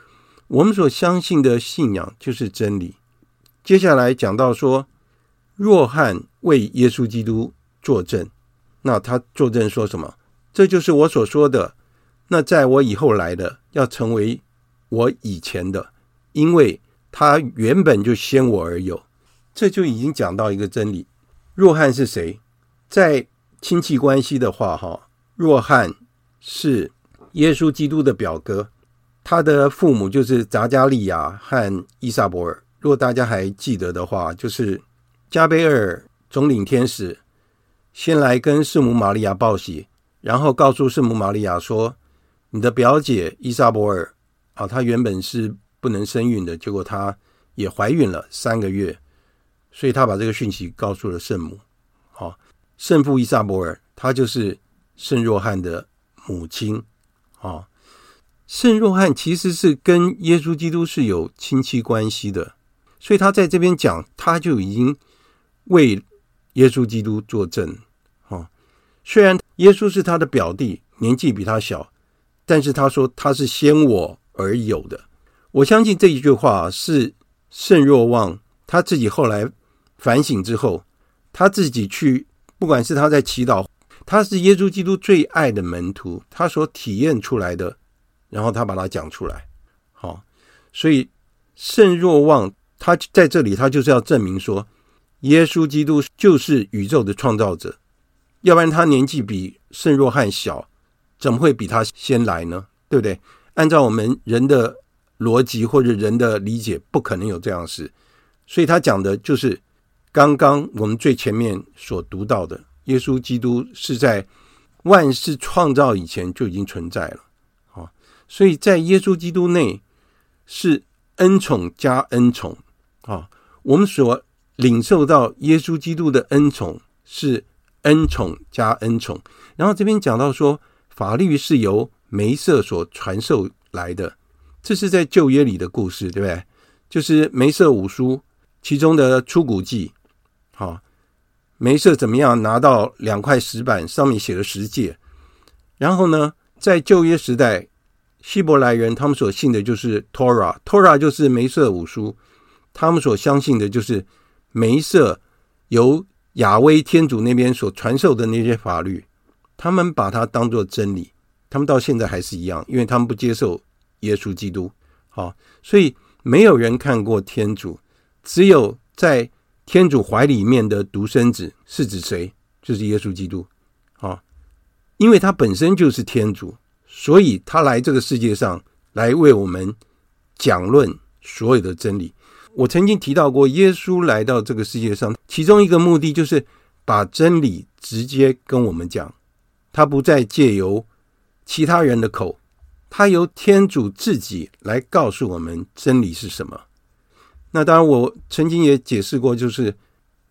我们所相信的信仰就是真理。接下来讲到说，若翰为耶稣基督作证，那他作证说什么？这就是我所说的。那在我以后来的，要成为我以前的，因为他原本就先我而有。这就已经讲到一个真理。若翰是谁？在亲戚关系的话，哈，若翰是耶稣基督的表哥，他的父母就是匝加利亚和伊撒伯尔。如果大家还记得的话，就是加贝尔总领天使先来跟圣母玛利亚报喜，然后告诉圣母玛利亚说：“你的表姐伊莎伯尔啊，她原本是不能生育的，结果她也怀孕了三个月，所以她把这个讯息告诉了圣母。啊，圣父伊莎伯尔，她就是圣若翰的母亲。啊，圣若翰其实是跟耶稣基督是有亲戚关系的。”所以他在这边讲，他就已经为耶稣基督作证。哦，虽然耶稣是他的表弟，年纪比他小，但是他说他是先我而有的。我相信这一句话是圣若望他自己后来反省之后，他自己去，不管是他在祈祷，他是耶稣基督最爱的门徒，他所体验出来的，然后他把它讲出来。好，所以圣若望。他在这里，他就是要证明说，耶稣基督就是宇宙的创造者，要不然他年纪比圣若翰小，怎么会比他先来呢？对不对？按照我们人的逻辑或者人的理解，不可能有这样事。所以他讲的就是刚刚我们最前面所读到的，耶稣基督是在万事创造以前就已经存在了，啊，所以在耶稣基督内是恩宠加恩宠，啊，我们所领受到耶稣基督的恩宠是恩宠加恩宠。然后这边讲到说，法律是由梅瑟所传授来的，这是在旧约里的故事，对不对？就是梅瑟五书其中的出谷记，好，梅瑟怎么样拿到两块石板，上面写了十诫。然后呢，在旧约时代，希伯来人他们所信的就是 Torah，Torah 就是梅瑟五书，他们所相信的就是梅瑟由亚威天主那边所传授的那些法律，他们把它当作真理，他们到现在还是一样，因为他们不接受耶稣基督，好，所以。没有人看过天主，只有在天主怀里面的独生子是指谁？就是耶稣基督啊！因为他本身就是天主，所以他来这个世界上来为我们讲论所有的真理。我曾经提到过，耶稣来到这个世界上，其中一个目的就是把真理直接跟我们讲，他不再借由其他人的口。他由天主自己来告诉我们真理是什么。那当然，我曾经也解释过，就是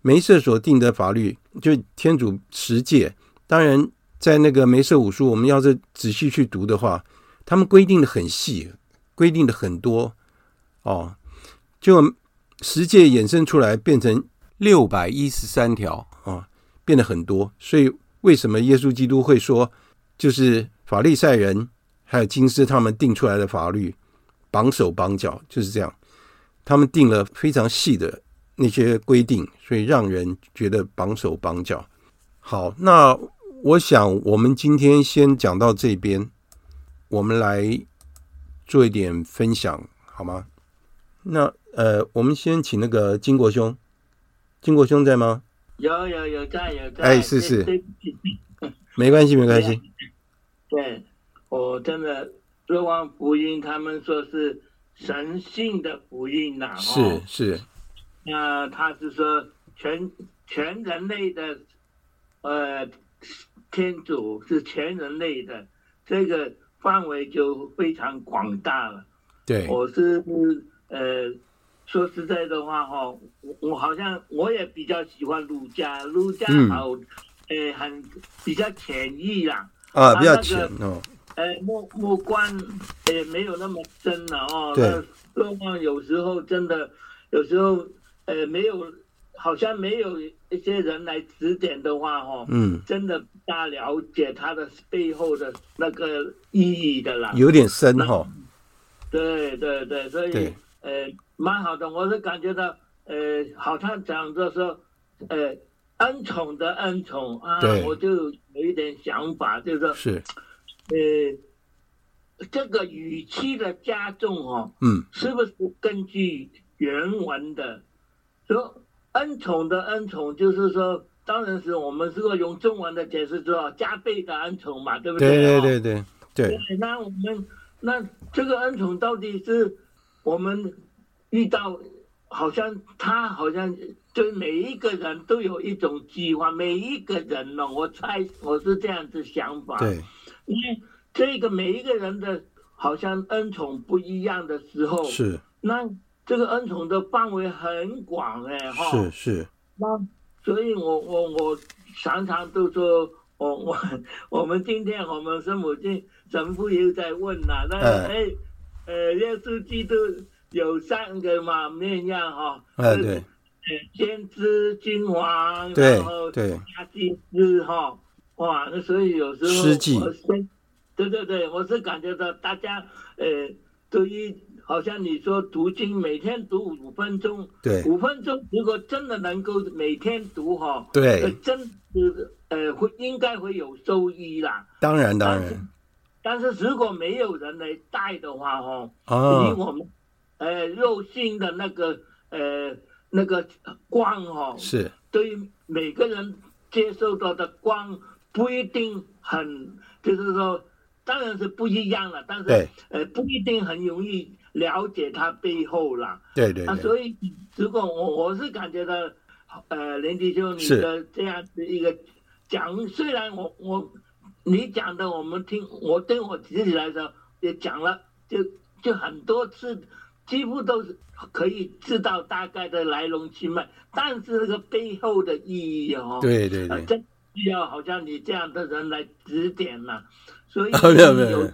梅瑟所定的法律，就天主十诫。当然，在那个梅瑟五书，我们要是仔细去读的话，他们规定的很细，规定的很多哦。就十诫衍生出来，变成六百一十三条啊，变得很多。所以，为什么耶稣基督会说，就是法利赛人？还有金师他们定出来的法律，绑手绑脚就是这样。他们定了非常细的那些规定，所以让人觉得绑手绑脚。好，那我想我们今天先讲到这边，我们来做一点分享，好吗？那呃，我们先请那个金国兄，金国兄在吗？有有有在有在。哎，是是，没关系没关系。对。我真的若望福音，他们说是神性的福音呐，是是，那他是说全全人类的，呃，天主是全人类的，这个范围就非常广大了。对，我是呃，说实在的话哈，我我好像我也比较喜欢儒家，儒家好，呃、嗯，很比较浅易啦，啊，比较浅哦。那个呃，目目光也没有那么深了哦。对。若望有时候真的，有时候呃没有，好像没有一些人来指点的话，哦，嗯，真的不大了解他的背后的那个意义的啦。有点深哈、哦。对对对，所以呃蛮好的，我是感觉到呃好像讲着说呃恩宠的恩宠啊，我就有一点想法，就是说。是。呃，这个语气的加重哦，嗯，是不是根据原文的？说恩宠的恩宠，就是说，当然是我们如果用中文的解释，之后加倍的恩宠嘛，对不对？对对对对对。那我们那这个恩宠到底是我们遇到，好像他好像对每一个人都有一种计划，每一个人呢，我猜我是这样子想法。对。因为这个每一个人的好像恩宠不一样的时候，是那这个恩宠的范围很广哎哈，是是，那所以我我我常常都说，我我 我们今天我们圣母经神父又在问了，那哎呃耶稣基督有三个嘛面样哈，哎对，先知君王，对然后对。加祭司哈。哇，那所以有时候我是，对对对，我是感觉到大家，呃，对于好像你说读经每天读五分钟，对，五分钟如果真的能够每天读哈，对，呃、真是呃会应该会有收益啦。当然当然，但是如果没有人来带的话哈，哦，以我们呃肉性的那个呃那个光哦，是对于每个人接受到的光。不一定很，就是说，当然是不一样了，但是，呃，不一定很容易了解它背后了。对对，对。啊，所以如果我我是感觉到，呃，林迪兄你的这样的一个讲，虽然我我你讲的我们听，我对我自己来说也讲了，就就很多次，几乎都是可以知道大概的来龙去脉，但是那个背后的意义哦，对对对，真需要好像你这样的人来指点嘛，所以 没有没有。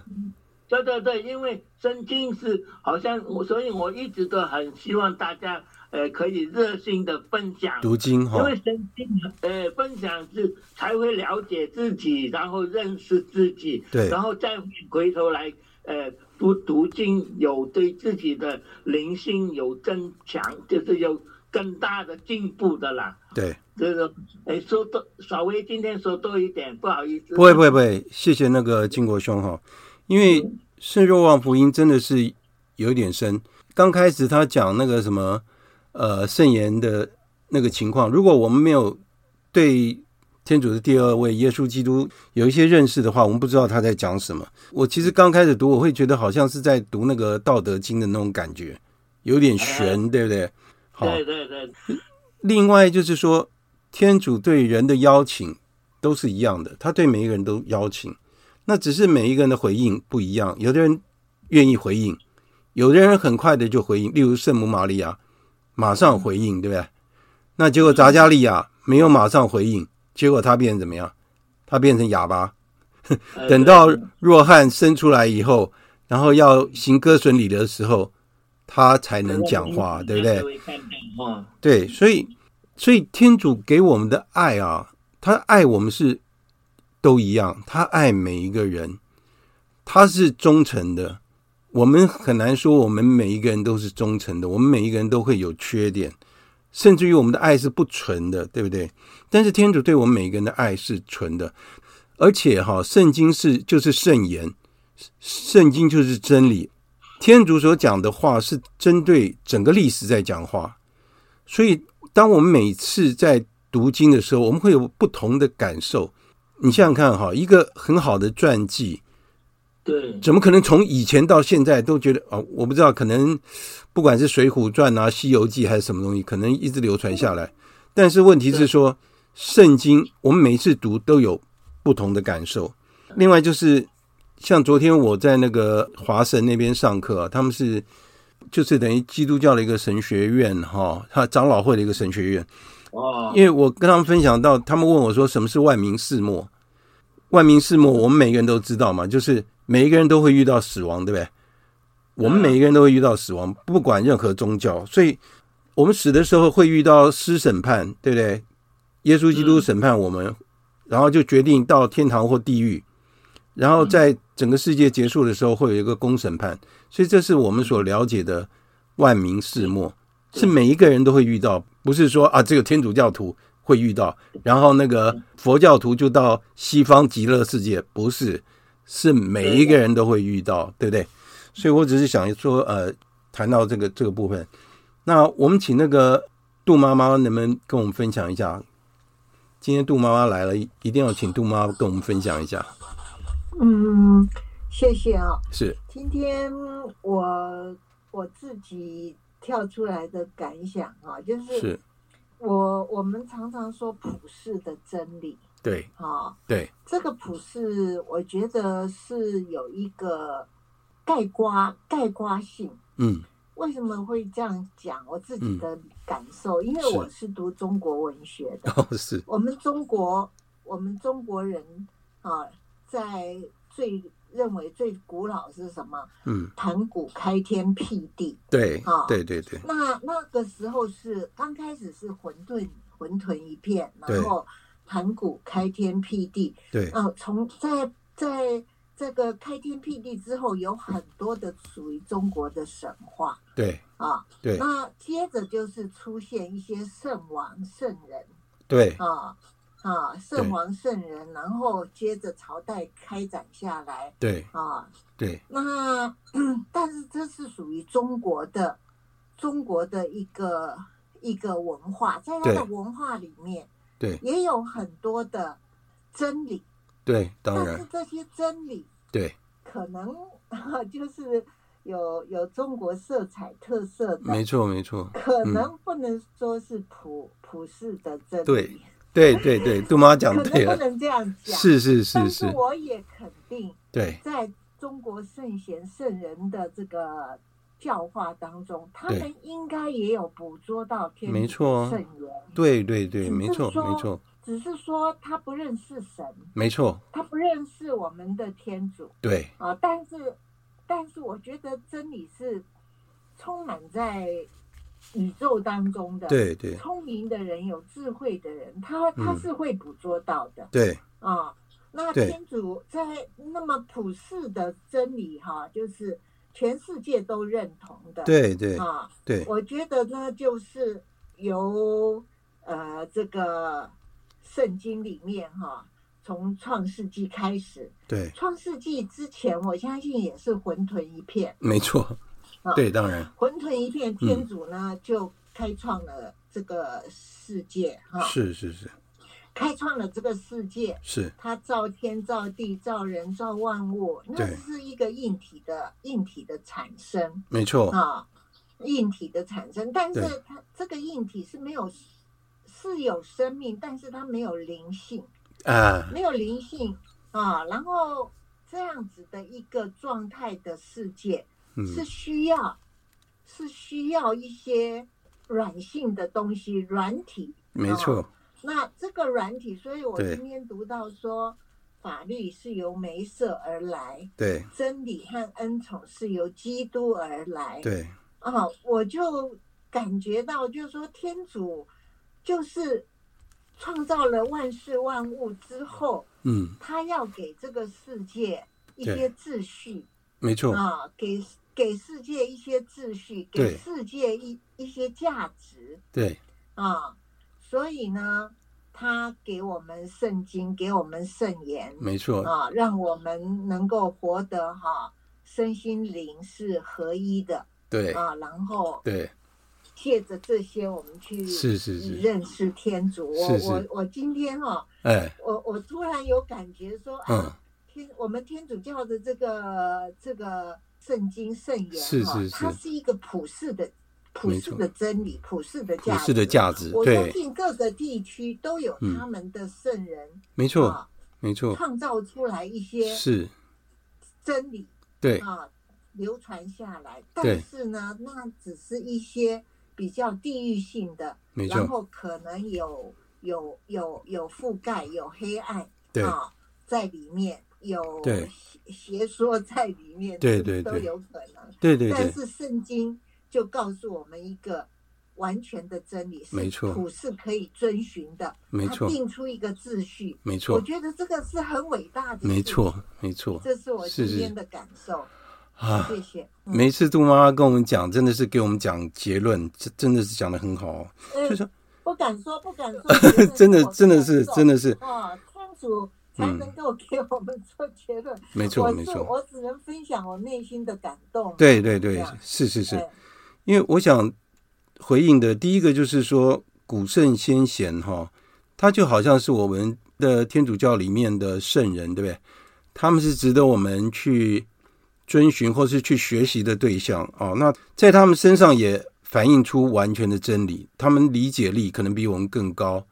对对对，因为圣经是好像我，所以我一直都很希望大家呃可以热心的分享读经哈，因为圣经呃分享是才会了解自己，然后认识自己，对，然后再回头来呃读读经，有对自己的灵性有增强，就是有更大的进步的啦。对，这个哎说多稍微今天说多一点，不好意思。不会不会不会，谢谢那个金国兄哈。因为圣若望福音真的是有点深。刚开始他讲那个什么，呃，圣言的那个情况，如果我们没有对天主的第二位耶稣基督有一些认识的话，我们不知道他在讲什么。我其实刚开始读，我会觉得好像是在读那个《道德经》的那种感觉，有点悬，对不对？好，对对对。另外就是说，天主对人的邀请都是一样的，他对每一个人都邀请。那只是每一个人的回应不一样，有的人愿意回应，有的人很快的就回应。例如圣母玛利亚，马上回应，对不对？那结果匝加利亚没有马上回应，结果他变成怎么样？他变成哑巴。等到若汉生出来以后，然后要行割损礼的时候，他才能讲话，对不对？对，所以，所以天主给我们的爱啊，他爱我们是。都一样，他爱每一个人，他是忠诚的。我们很难说我们每一个人都是忠诚的，我们每一个人都会有缺点，甚至于我们的爱是不纯的，对不对？但是天主对我们每个人的爱是纯的，而且哈，圣经是就是圣言，圣经就是真理，天主所讲的话是针对整个历史在讲话，所以当我们每次在读经的时候，我们会有不同的感受。你想想看哈，一个很好的传记，对，怎么可能从以前到现在都觉得啊？我不知道，可能不管是《水浒传》啊，《西游记》还是什么东西，可能一直流传下来。但是问题是说，圣经我们每一次读都有不同的感受。另外就是，像昨天我在那个华神那边上课啊，他们是就是等于基督教的一个神学院哈，他长老会的一个神学院。哦，因为我跟他们分享到，他们问我说：“什么是万民四末？”万民四末，我们每个人都知道嘛，就是每一个人都会遇到死亡，对不对？我们每一个人都会遇到死亡，不管任何宗教，所以我们死的时候会遇到师审判，对不对？耶稣基督审判我们，然后就决定到天堂或地狱，然后在整个世界结束的时候会有一个公审判，所以这是我们所了解的万民世末，是每一个人都会遇到。不是说啊，只有天主教徒会遇到，然后那个佛教徒就到西方极乐世界，不是，是每一个人都会遇到，对不对？所以我只是想说，呃，谈到这个这个部分，那我们请那个杜妈妈能不能跟我们分享一下？今天杜妈妈来了，一定要请杜妈妈跟我们分享一下。嗯，谢谢啊。是。今天我我自己。跳出来的感想啊，就是我我们常常说普世的真理，对啊，对，这个普世，我觉得是有一个概括概括性。嗯，为什么会这样讲？我自己的感受，因为我是读中国文学的，哦，是我们中国，我们中国人啊，在最。认为最古老是什么？嗯，盘古开天辟地。对，啊，对对对。那那个时候是刚开始是混沌混沌一片，然后盘古开天辟地。对。呃，从在在这个开天辟地之后，有很多的属于中国的神话。对。啊，对。那接着就是出现一些圣王圣人。对。啊。啊，圣王圣人，然后接着朝代开展下来。对啊，对。那 但是这是属于中国的中国的一个一个文化，在它的文化里面，对，也有很多的真理。对，当然。但是这些真理，对，可能 就是有有中国色彩特色的，没错没错，可能不能说是普、嗯、普世的真理。对对对对，杜妈讲对了，可能不能这样讲。是是是是，但是我也肯定，对，在中国圣贤圣人的这个教化当中，他们应该也有捕捉到天主圣言。对对对，没错没错。只是说他不认识神，没错，他不认识我们的天主。对啊，但是。但是我觉得真理是充满在宇宙当中的。对对，聪明的人、有智慧的人，他他是会捕捉到的。对啊，那天主在那么普世的真理哈，就是全世界都认同的。对对啊，对，我觉得呢，就是由呃这个圣经里面哈。从创世纪开始，对，创世纪之前，我相信也是混沌一片，没错，对，当然，混沌一片，天主呢、嗯、就开创了这个世界，哈，是是是，开创了这个世界，是，他造天造地造人造万物，那是一个硬体的硬体的产生，没错啊，硬体的产生，但是它这个硬体是没有是有生命，但是它没有灵性。啊，没有灵性啊，然后这样子的一个状态的世界，是需要、嗯、是需要一些软性的东西，软体。没错。啊、那这个软体，所以我今天读到说，法律是由梅瑟而来，对，真理和恩宠是由基督而来，对。啊，我就感觉到，就是说，天主就是。创造了万事万物之后，嗯，他要给这个世界一些秩序，没错。啊，给给世界一些秩序，给世界一一些价值，对。啊，所以呢，他给我们圣经，给我们圣言，没错啊，让我们能够活得哈，身心灵是合一的，对啊，然后对。借着这些，我们去是是是认识天主。我我我今天哈，哎，我我突然有感觉说，嗯，天，我们天主教的这个这个圣经圣言是是是，它是一个普世的普世的真理，普世的价普世的价值。我相信各个地区都有他们的圣人，没错没错，创造出来一些是真理，对啊，流传下来。但是呢，那只是一些。比较地域性的，然后可能有有有有覆盖，有黑暗啊，在里面有邪说在里面，对对都有可能。对对，但是圣经就告诉我们一个完全的真理，没错，普是可以遵循的，没错，定出一个秩序，没错。我觉得这个是很伟大的，没错没错，这是我今天的感受。啊，谢谢。每次杜妈妈跟我们讲，真的是给我们讲结论，这真的是讲的很好。就说不敢说，不敢说，真的，真的是，真的是。啊，天主才能够给我们做结论。没错，没错。我只能分享我内心的感动。对对对，是是是。因为我想回应的第一个就是说，古圣先贤哈，他就好像是我们的天主教里面的圣人，对不对？他们是值得我们去。遵循或是去学习的对象哦，那在他们身上也反映出完全的真理，他们理解力可能比我们更高，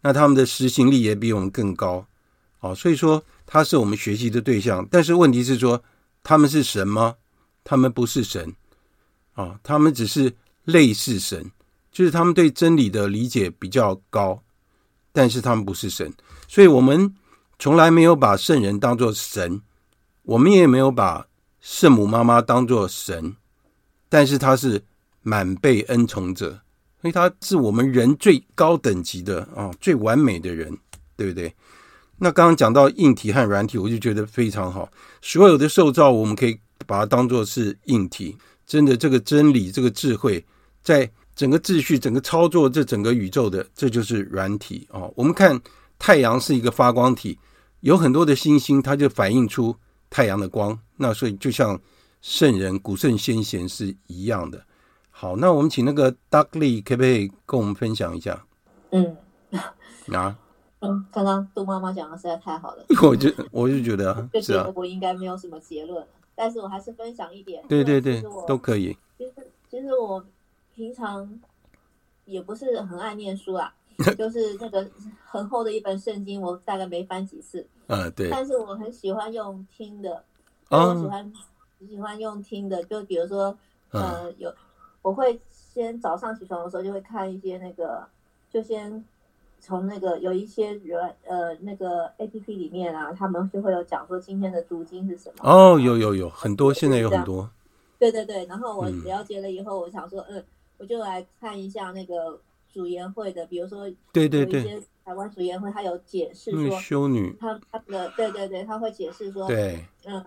那他们的实行力也比我们更高，哦，所以说他是我们学习的对象。但是问题是说，他们是神吗？他们不是神，啊，他们只是类似神，就是他们对真理的理解比较高，但是他们不是神，所以我们从来没有把圣人当作神，我们也没有把。圣母妈妈当作神，但是她是满被恩宠者，所以她是我们人最高等级的啊、最完美的人，对不对？那刚刚讲到硬体和软体，我就觉得非常好。所有的受造，我们可以把它当作是硬体。真的，这个真理、这个智慧，在整个秩序、整个操作这整个宇宙的，这就是软体啊、哦。我们看太阳是一个发光体，有很多的星星，它就反映出。太阳的光，那所以就像圣人、古圣先贤是一样的。好，那我们请那个 Duckley 可不可以跟我们分享一下？嗯，啊，嗯，刚刚杜妈妈讲的实在太好了，我就我就觉得，就觉得我应该没有什么结论。但是我还是分享一点。对对对，都可以。其实其实我平常也不是很爱念书啊，就是那个很厚的一本圣经，我大概没翻几次。嗯，对。但是我很喜欢用听的，我喜欢喜欢用听的，就比如说，呃，有我会先早上起床的时候就会看一些那个，就先。从那个有一些人呃那个 A P P 里面啊，他们就会有讲说今天的读经是什么。哦，有有有很多，现在有很多。对对对，然后我了解了以后，我想说，嗯，我就来看一下那个主研会的，比如说，对对对，有一些台湾主研会，他有解释说，修女，他他的对对对，他会解释说，对，嗯，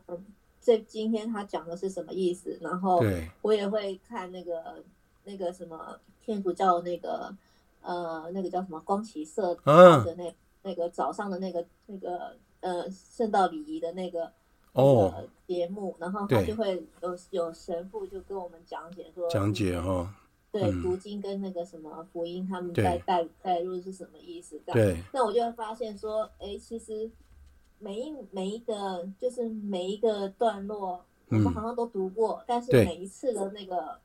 这今天他讲的是什么意思，然后我也会看那个那个什么天主教那个。呃，那个叫什么光启社的那、啊、那个早上的那个那个呃圣道礼仪的那个哦。节目，然后他就会有有神父就跟我们讲解说讲解哈、哦，对、嗯、读经跟那个什么福音他们在带带入是什么意思？对，那我就会发现说，哎，其实每一每一个就是每一个段落，我们好像都读过，嗯、但是每一次的那个。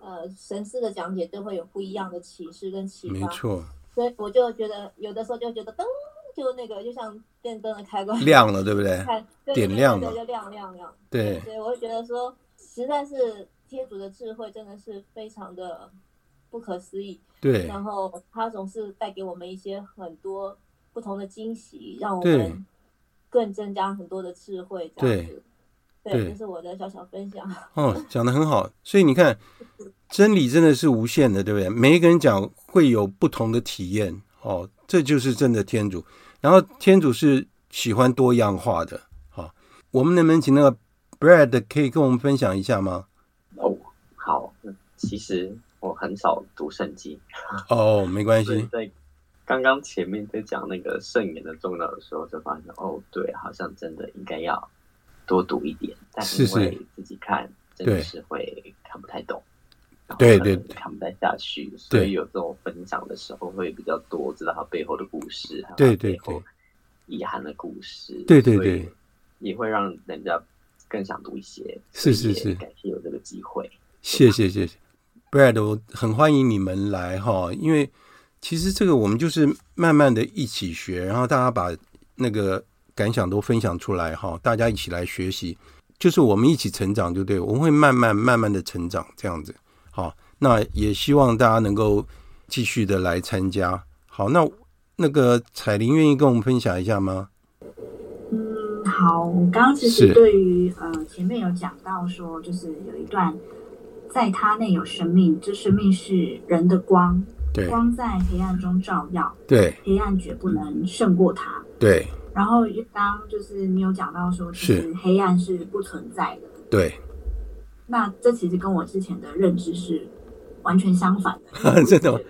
呃，神师的讲解都会有不一样的启示跟启发，没错。所以我就觉得，有的时候就觉得噔，就那个就像电灯的开关亮了，对不对？看点亮了，就亮亮亮。对，所以我会觉得说，实在是天主的智慧真的是非常的不可思议。对。然后他总是带给我们一些很多不同的惊喜，让我们更增加很多的智慧。这样子。对，这是我的小小分享。哦，讲的很好。所以你看，真理真的是无限的，对不对？每一个人讲会有不同的体验。哦，这就是真的天主。然后天主是喜欢多样化的。好、哦，我们能不能请那个 Brad 可以跟我们分享一下吗？哦，好。其实我很少读圣经。哦，没关系。在刚刚前面在讲那个圣言的重要的时候，就发现哦，对，好像真的应该要。多读一点，但是因为自己看真的是会看不太懂，对对，看不太下去，所以有这种分享的时候会比较多，知道他背后的故事，对对对，遗憾的故事，对对对，也会让人家更想读一些。是是是，感谢有这个机会，谢谢谢谢，Brad，我很欢迎你们来哈，因为其实这个我们就是慢慢的一起学，然后大家把那个。感想都分享出来哈，大家一起来学习，就是我们一起成长，对不对？我们会慢慢慢慢的成长，这样子。好，那也希望大家能够继续的来参加。好，那那个彩玲愿意跟我们分享一下吗？嗯，好，我刚刚其实对于呃前面有讲到说，就是有一段，在他内有生命，这生命是人的光，对，光在黑暗中照耀，对，黑暗绝不能胜过他，对。然后刚就是你有讲到说，其实黑暗是不存在的。对。那这其实跟我之前的认知是完全相反的。真的吗？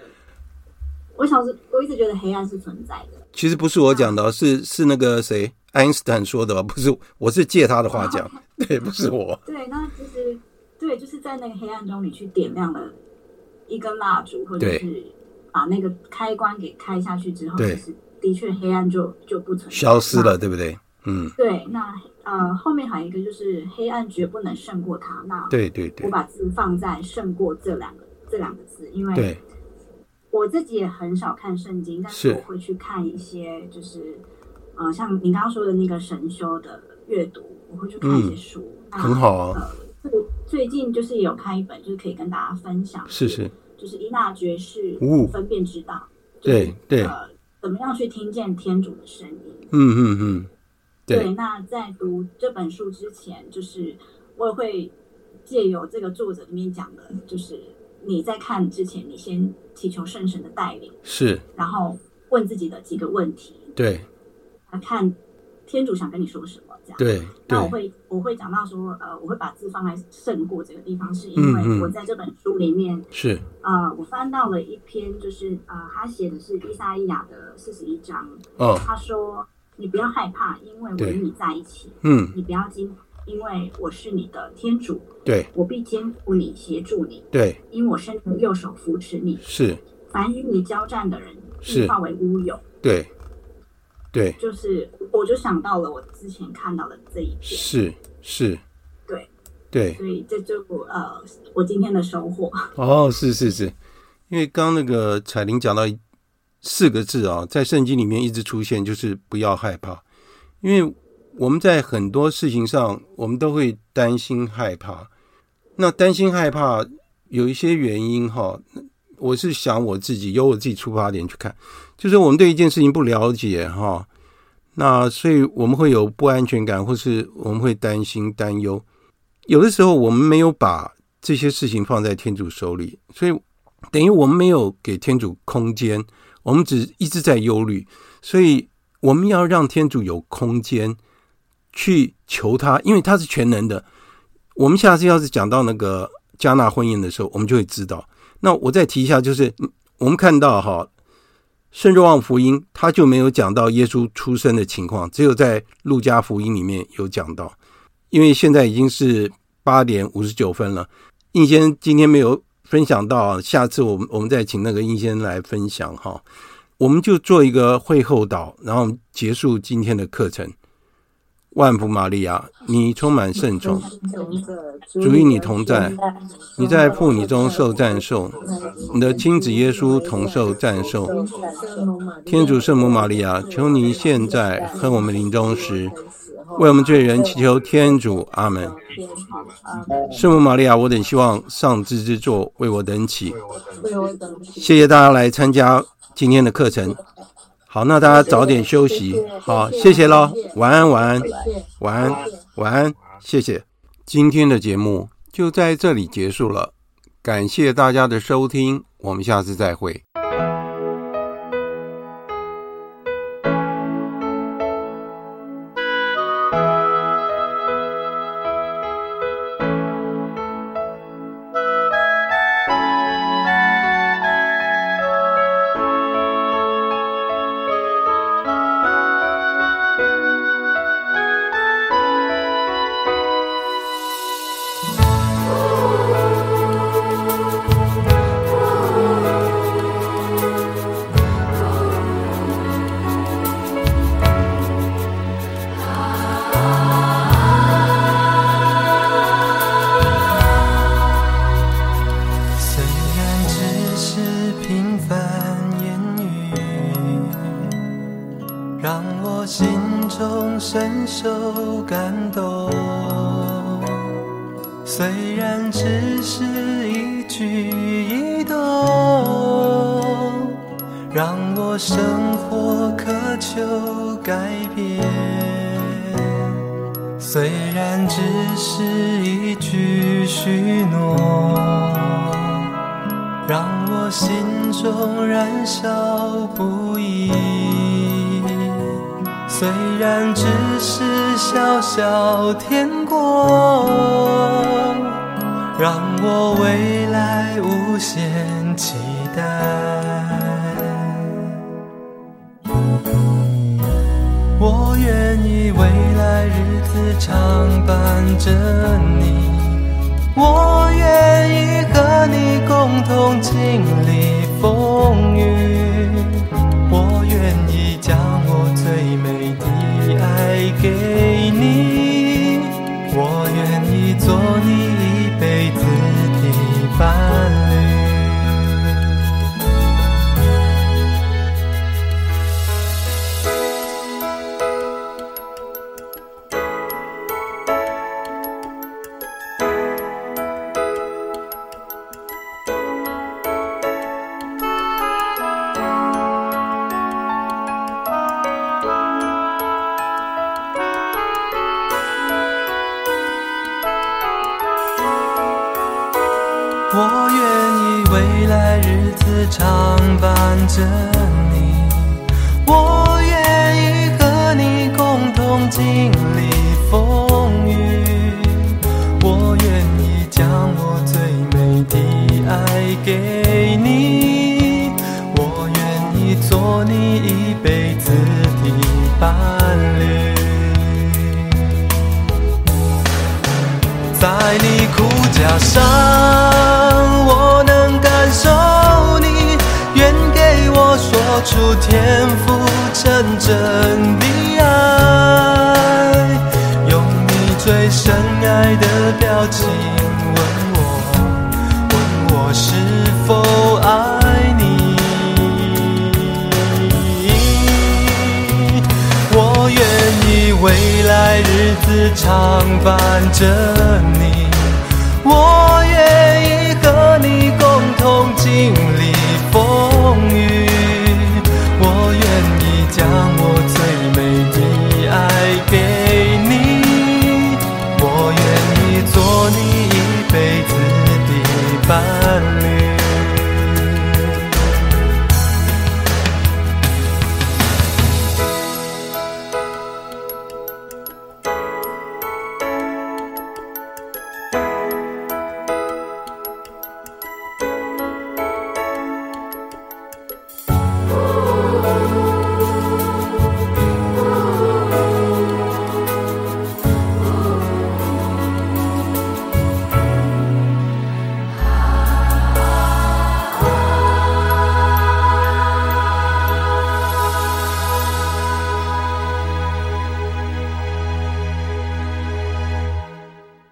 我小时我一直觉得黑暗是存在的。其实不是我讲的，是是那个谁，爱因斯坦说的吧？不是，我是借他的话讲。对，不是我。对，那其实对，就是在那个黑暗中，你去点亮了一根蜡烛，或者是把那个开关给开下去之后，就是。的确，黑暗就就不存在，消失了，对不对？嗯，对。那呃，后面还有一个就是黑暗绝不能胜过它。那对对对，我把字放在“胜过”这两个这两个字，因为我自己也很少看圣经，但是我会去看一些，就是呃，像你刚刚说的那个神修的阅读，我会去看一些书，嗯、很好啊。呃，最近就是有看一本，就是可以跟大家分享，是是，就是伊纳爵士《分辨之道》，对对。怎么样去听见天主的声音？嗯嗯嗯，对。对，那在读这本书之前，就是我也会借由这个作者里面讲的，就是你在看之前，你先祈求圣神的带领，是，然后问自己的几个问题，对，来看天主想跟你说什么。对，那我会我会讲到说，呃，我会把字放在胜过这个地方，是因为我在这本书里面、嗯、是，呃，我翻到了一篇，就是呃，他写的是伊莎伊亚的四十一章，哦，他说，你不要害怕，因为我与你在一起，嗯，你不要惊，因为我是你的天主，对，我必坚固你，协助你，对，因为我伸出右手扶持你，是，凡与你交战的人，必化为乌有，对。对，就是我就想到了我之前看到的这一篇，是是，对，对，所以这就呃，我今天的收获。哦，是是是，因为刚那个彩玲讲到四个字啊，在圣经里面一直出现，就是不要害怕。因为我们在很多事情上，我们都会担心害怕。那担心害怕有一些原因哈，我是想我自己由我自己出发点去看，就是我们对一件事情不了解哈，那所以我们会有不安全感，或是我们会担心担忧。有的时候，我们没有把这些事情放在天主手里，所以等于我们没有给天主空间，我们只一直在忧虑。所以我们要让天主有空间去求他，因为他是全能的。我们下次要是讲到那个加纳婚宴的时候，我们就会知道。那我再提一下，就是我们看到哈，圣若望福音他就没有讲到耶稣出生的情况，只有在路加福音里面有讲到。因为现在已经是。八点五十九分了，应先今天没有分享到，下次我们我们再请那个应先来分享哈。我们就做一个会后导，然后结束今天的课程。万福玛利亚，你充满圣宠，主与你同在，你在妇女中受赞颂，你的亲子耶稣同受赞颂。天主圣母玛利亚，求你现在和我们临终时。为我们罪人祈求天主，阿门。圣母玛利亚，我等希望上智之座为我等祈。谢谢大家来参加今天的课程。好，那大家早点休息。好，谢谢喽，晚安，晚安，晚安，晚安，谢谢。今天的节目就在这里结束了，感谢大家的收听，我们下次再会。最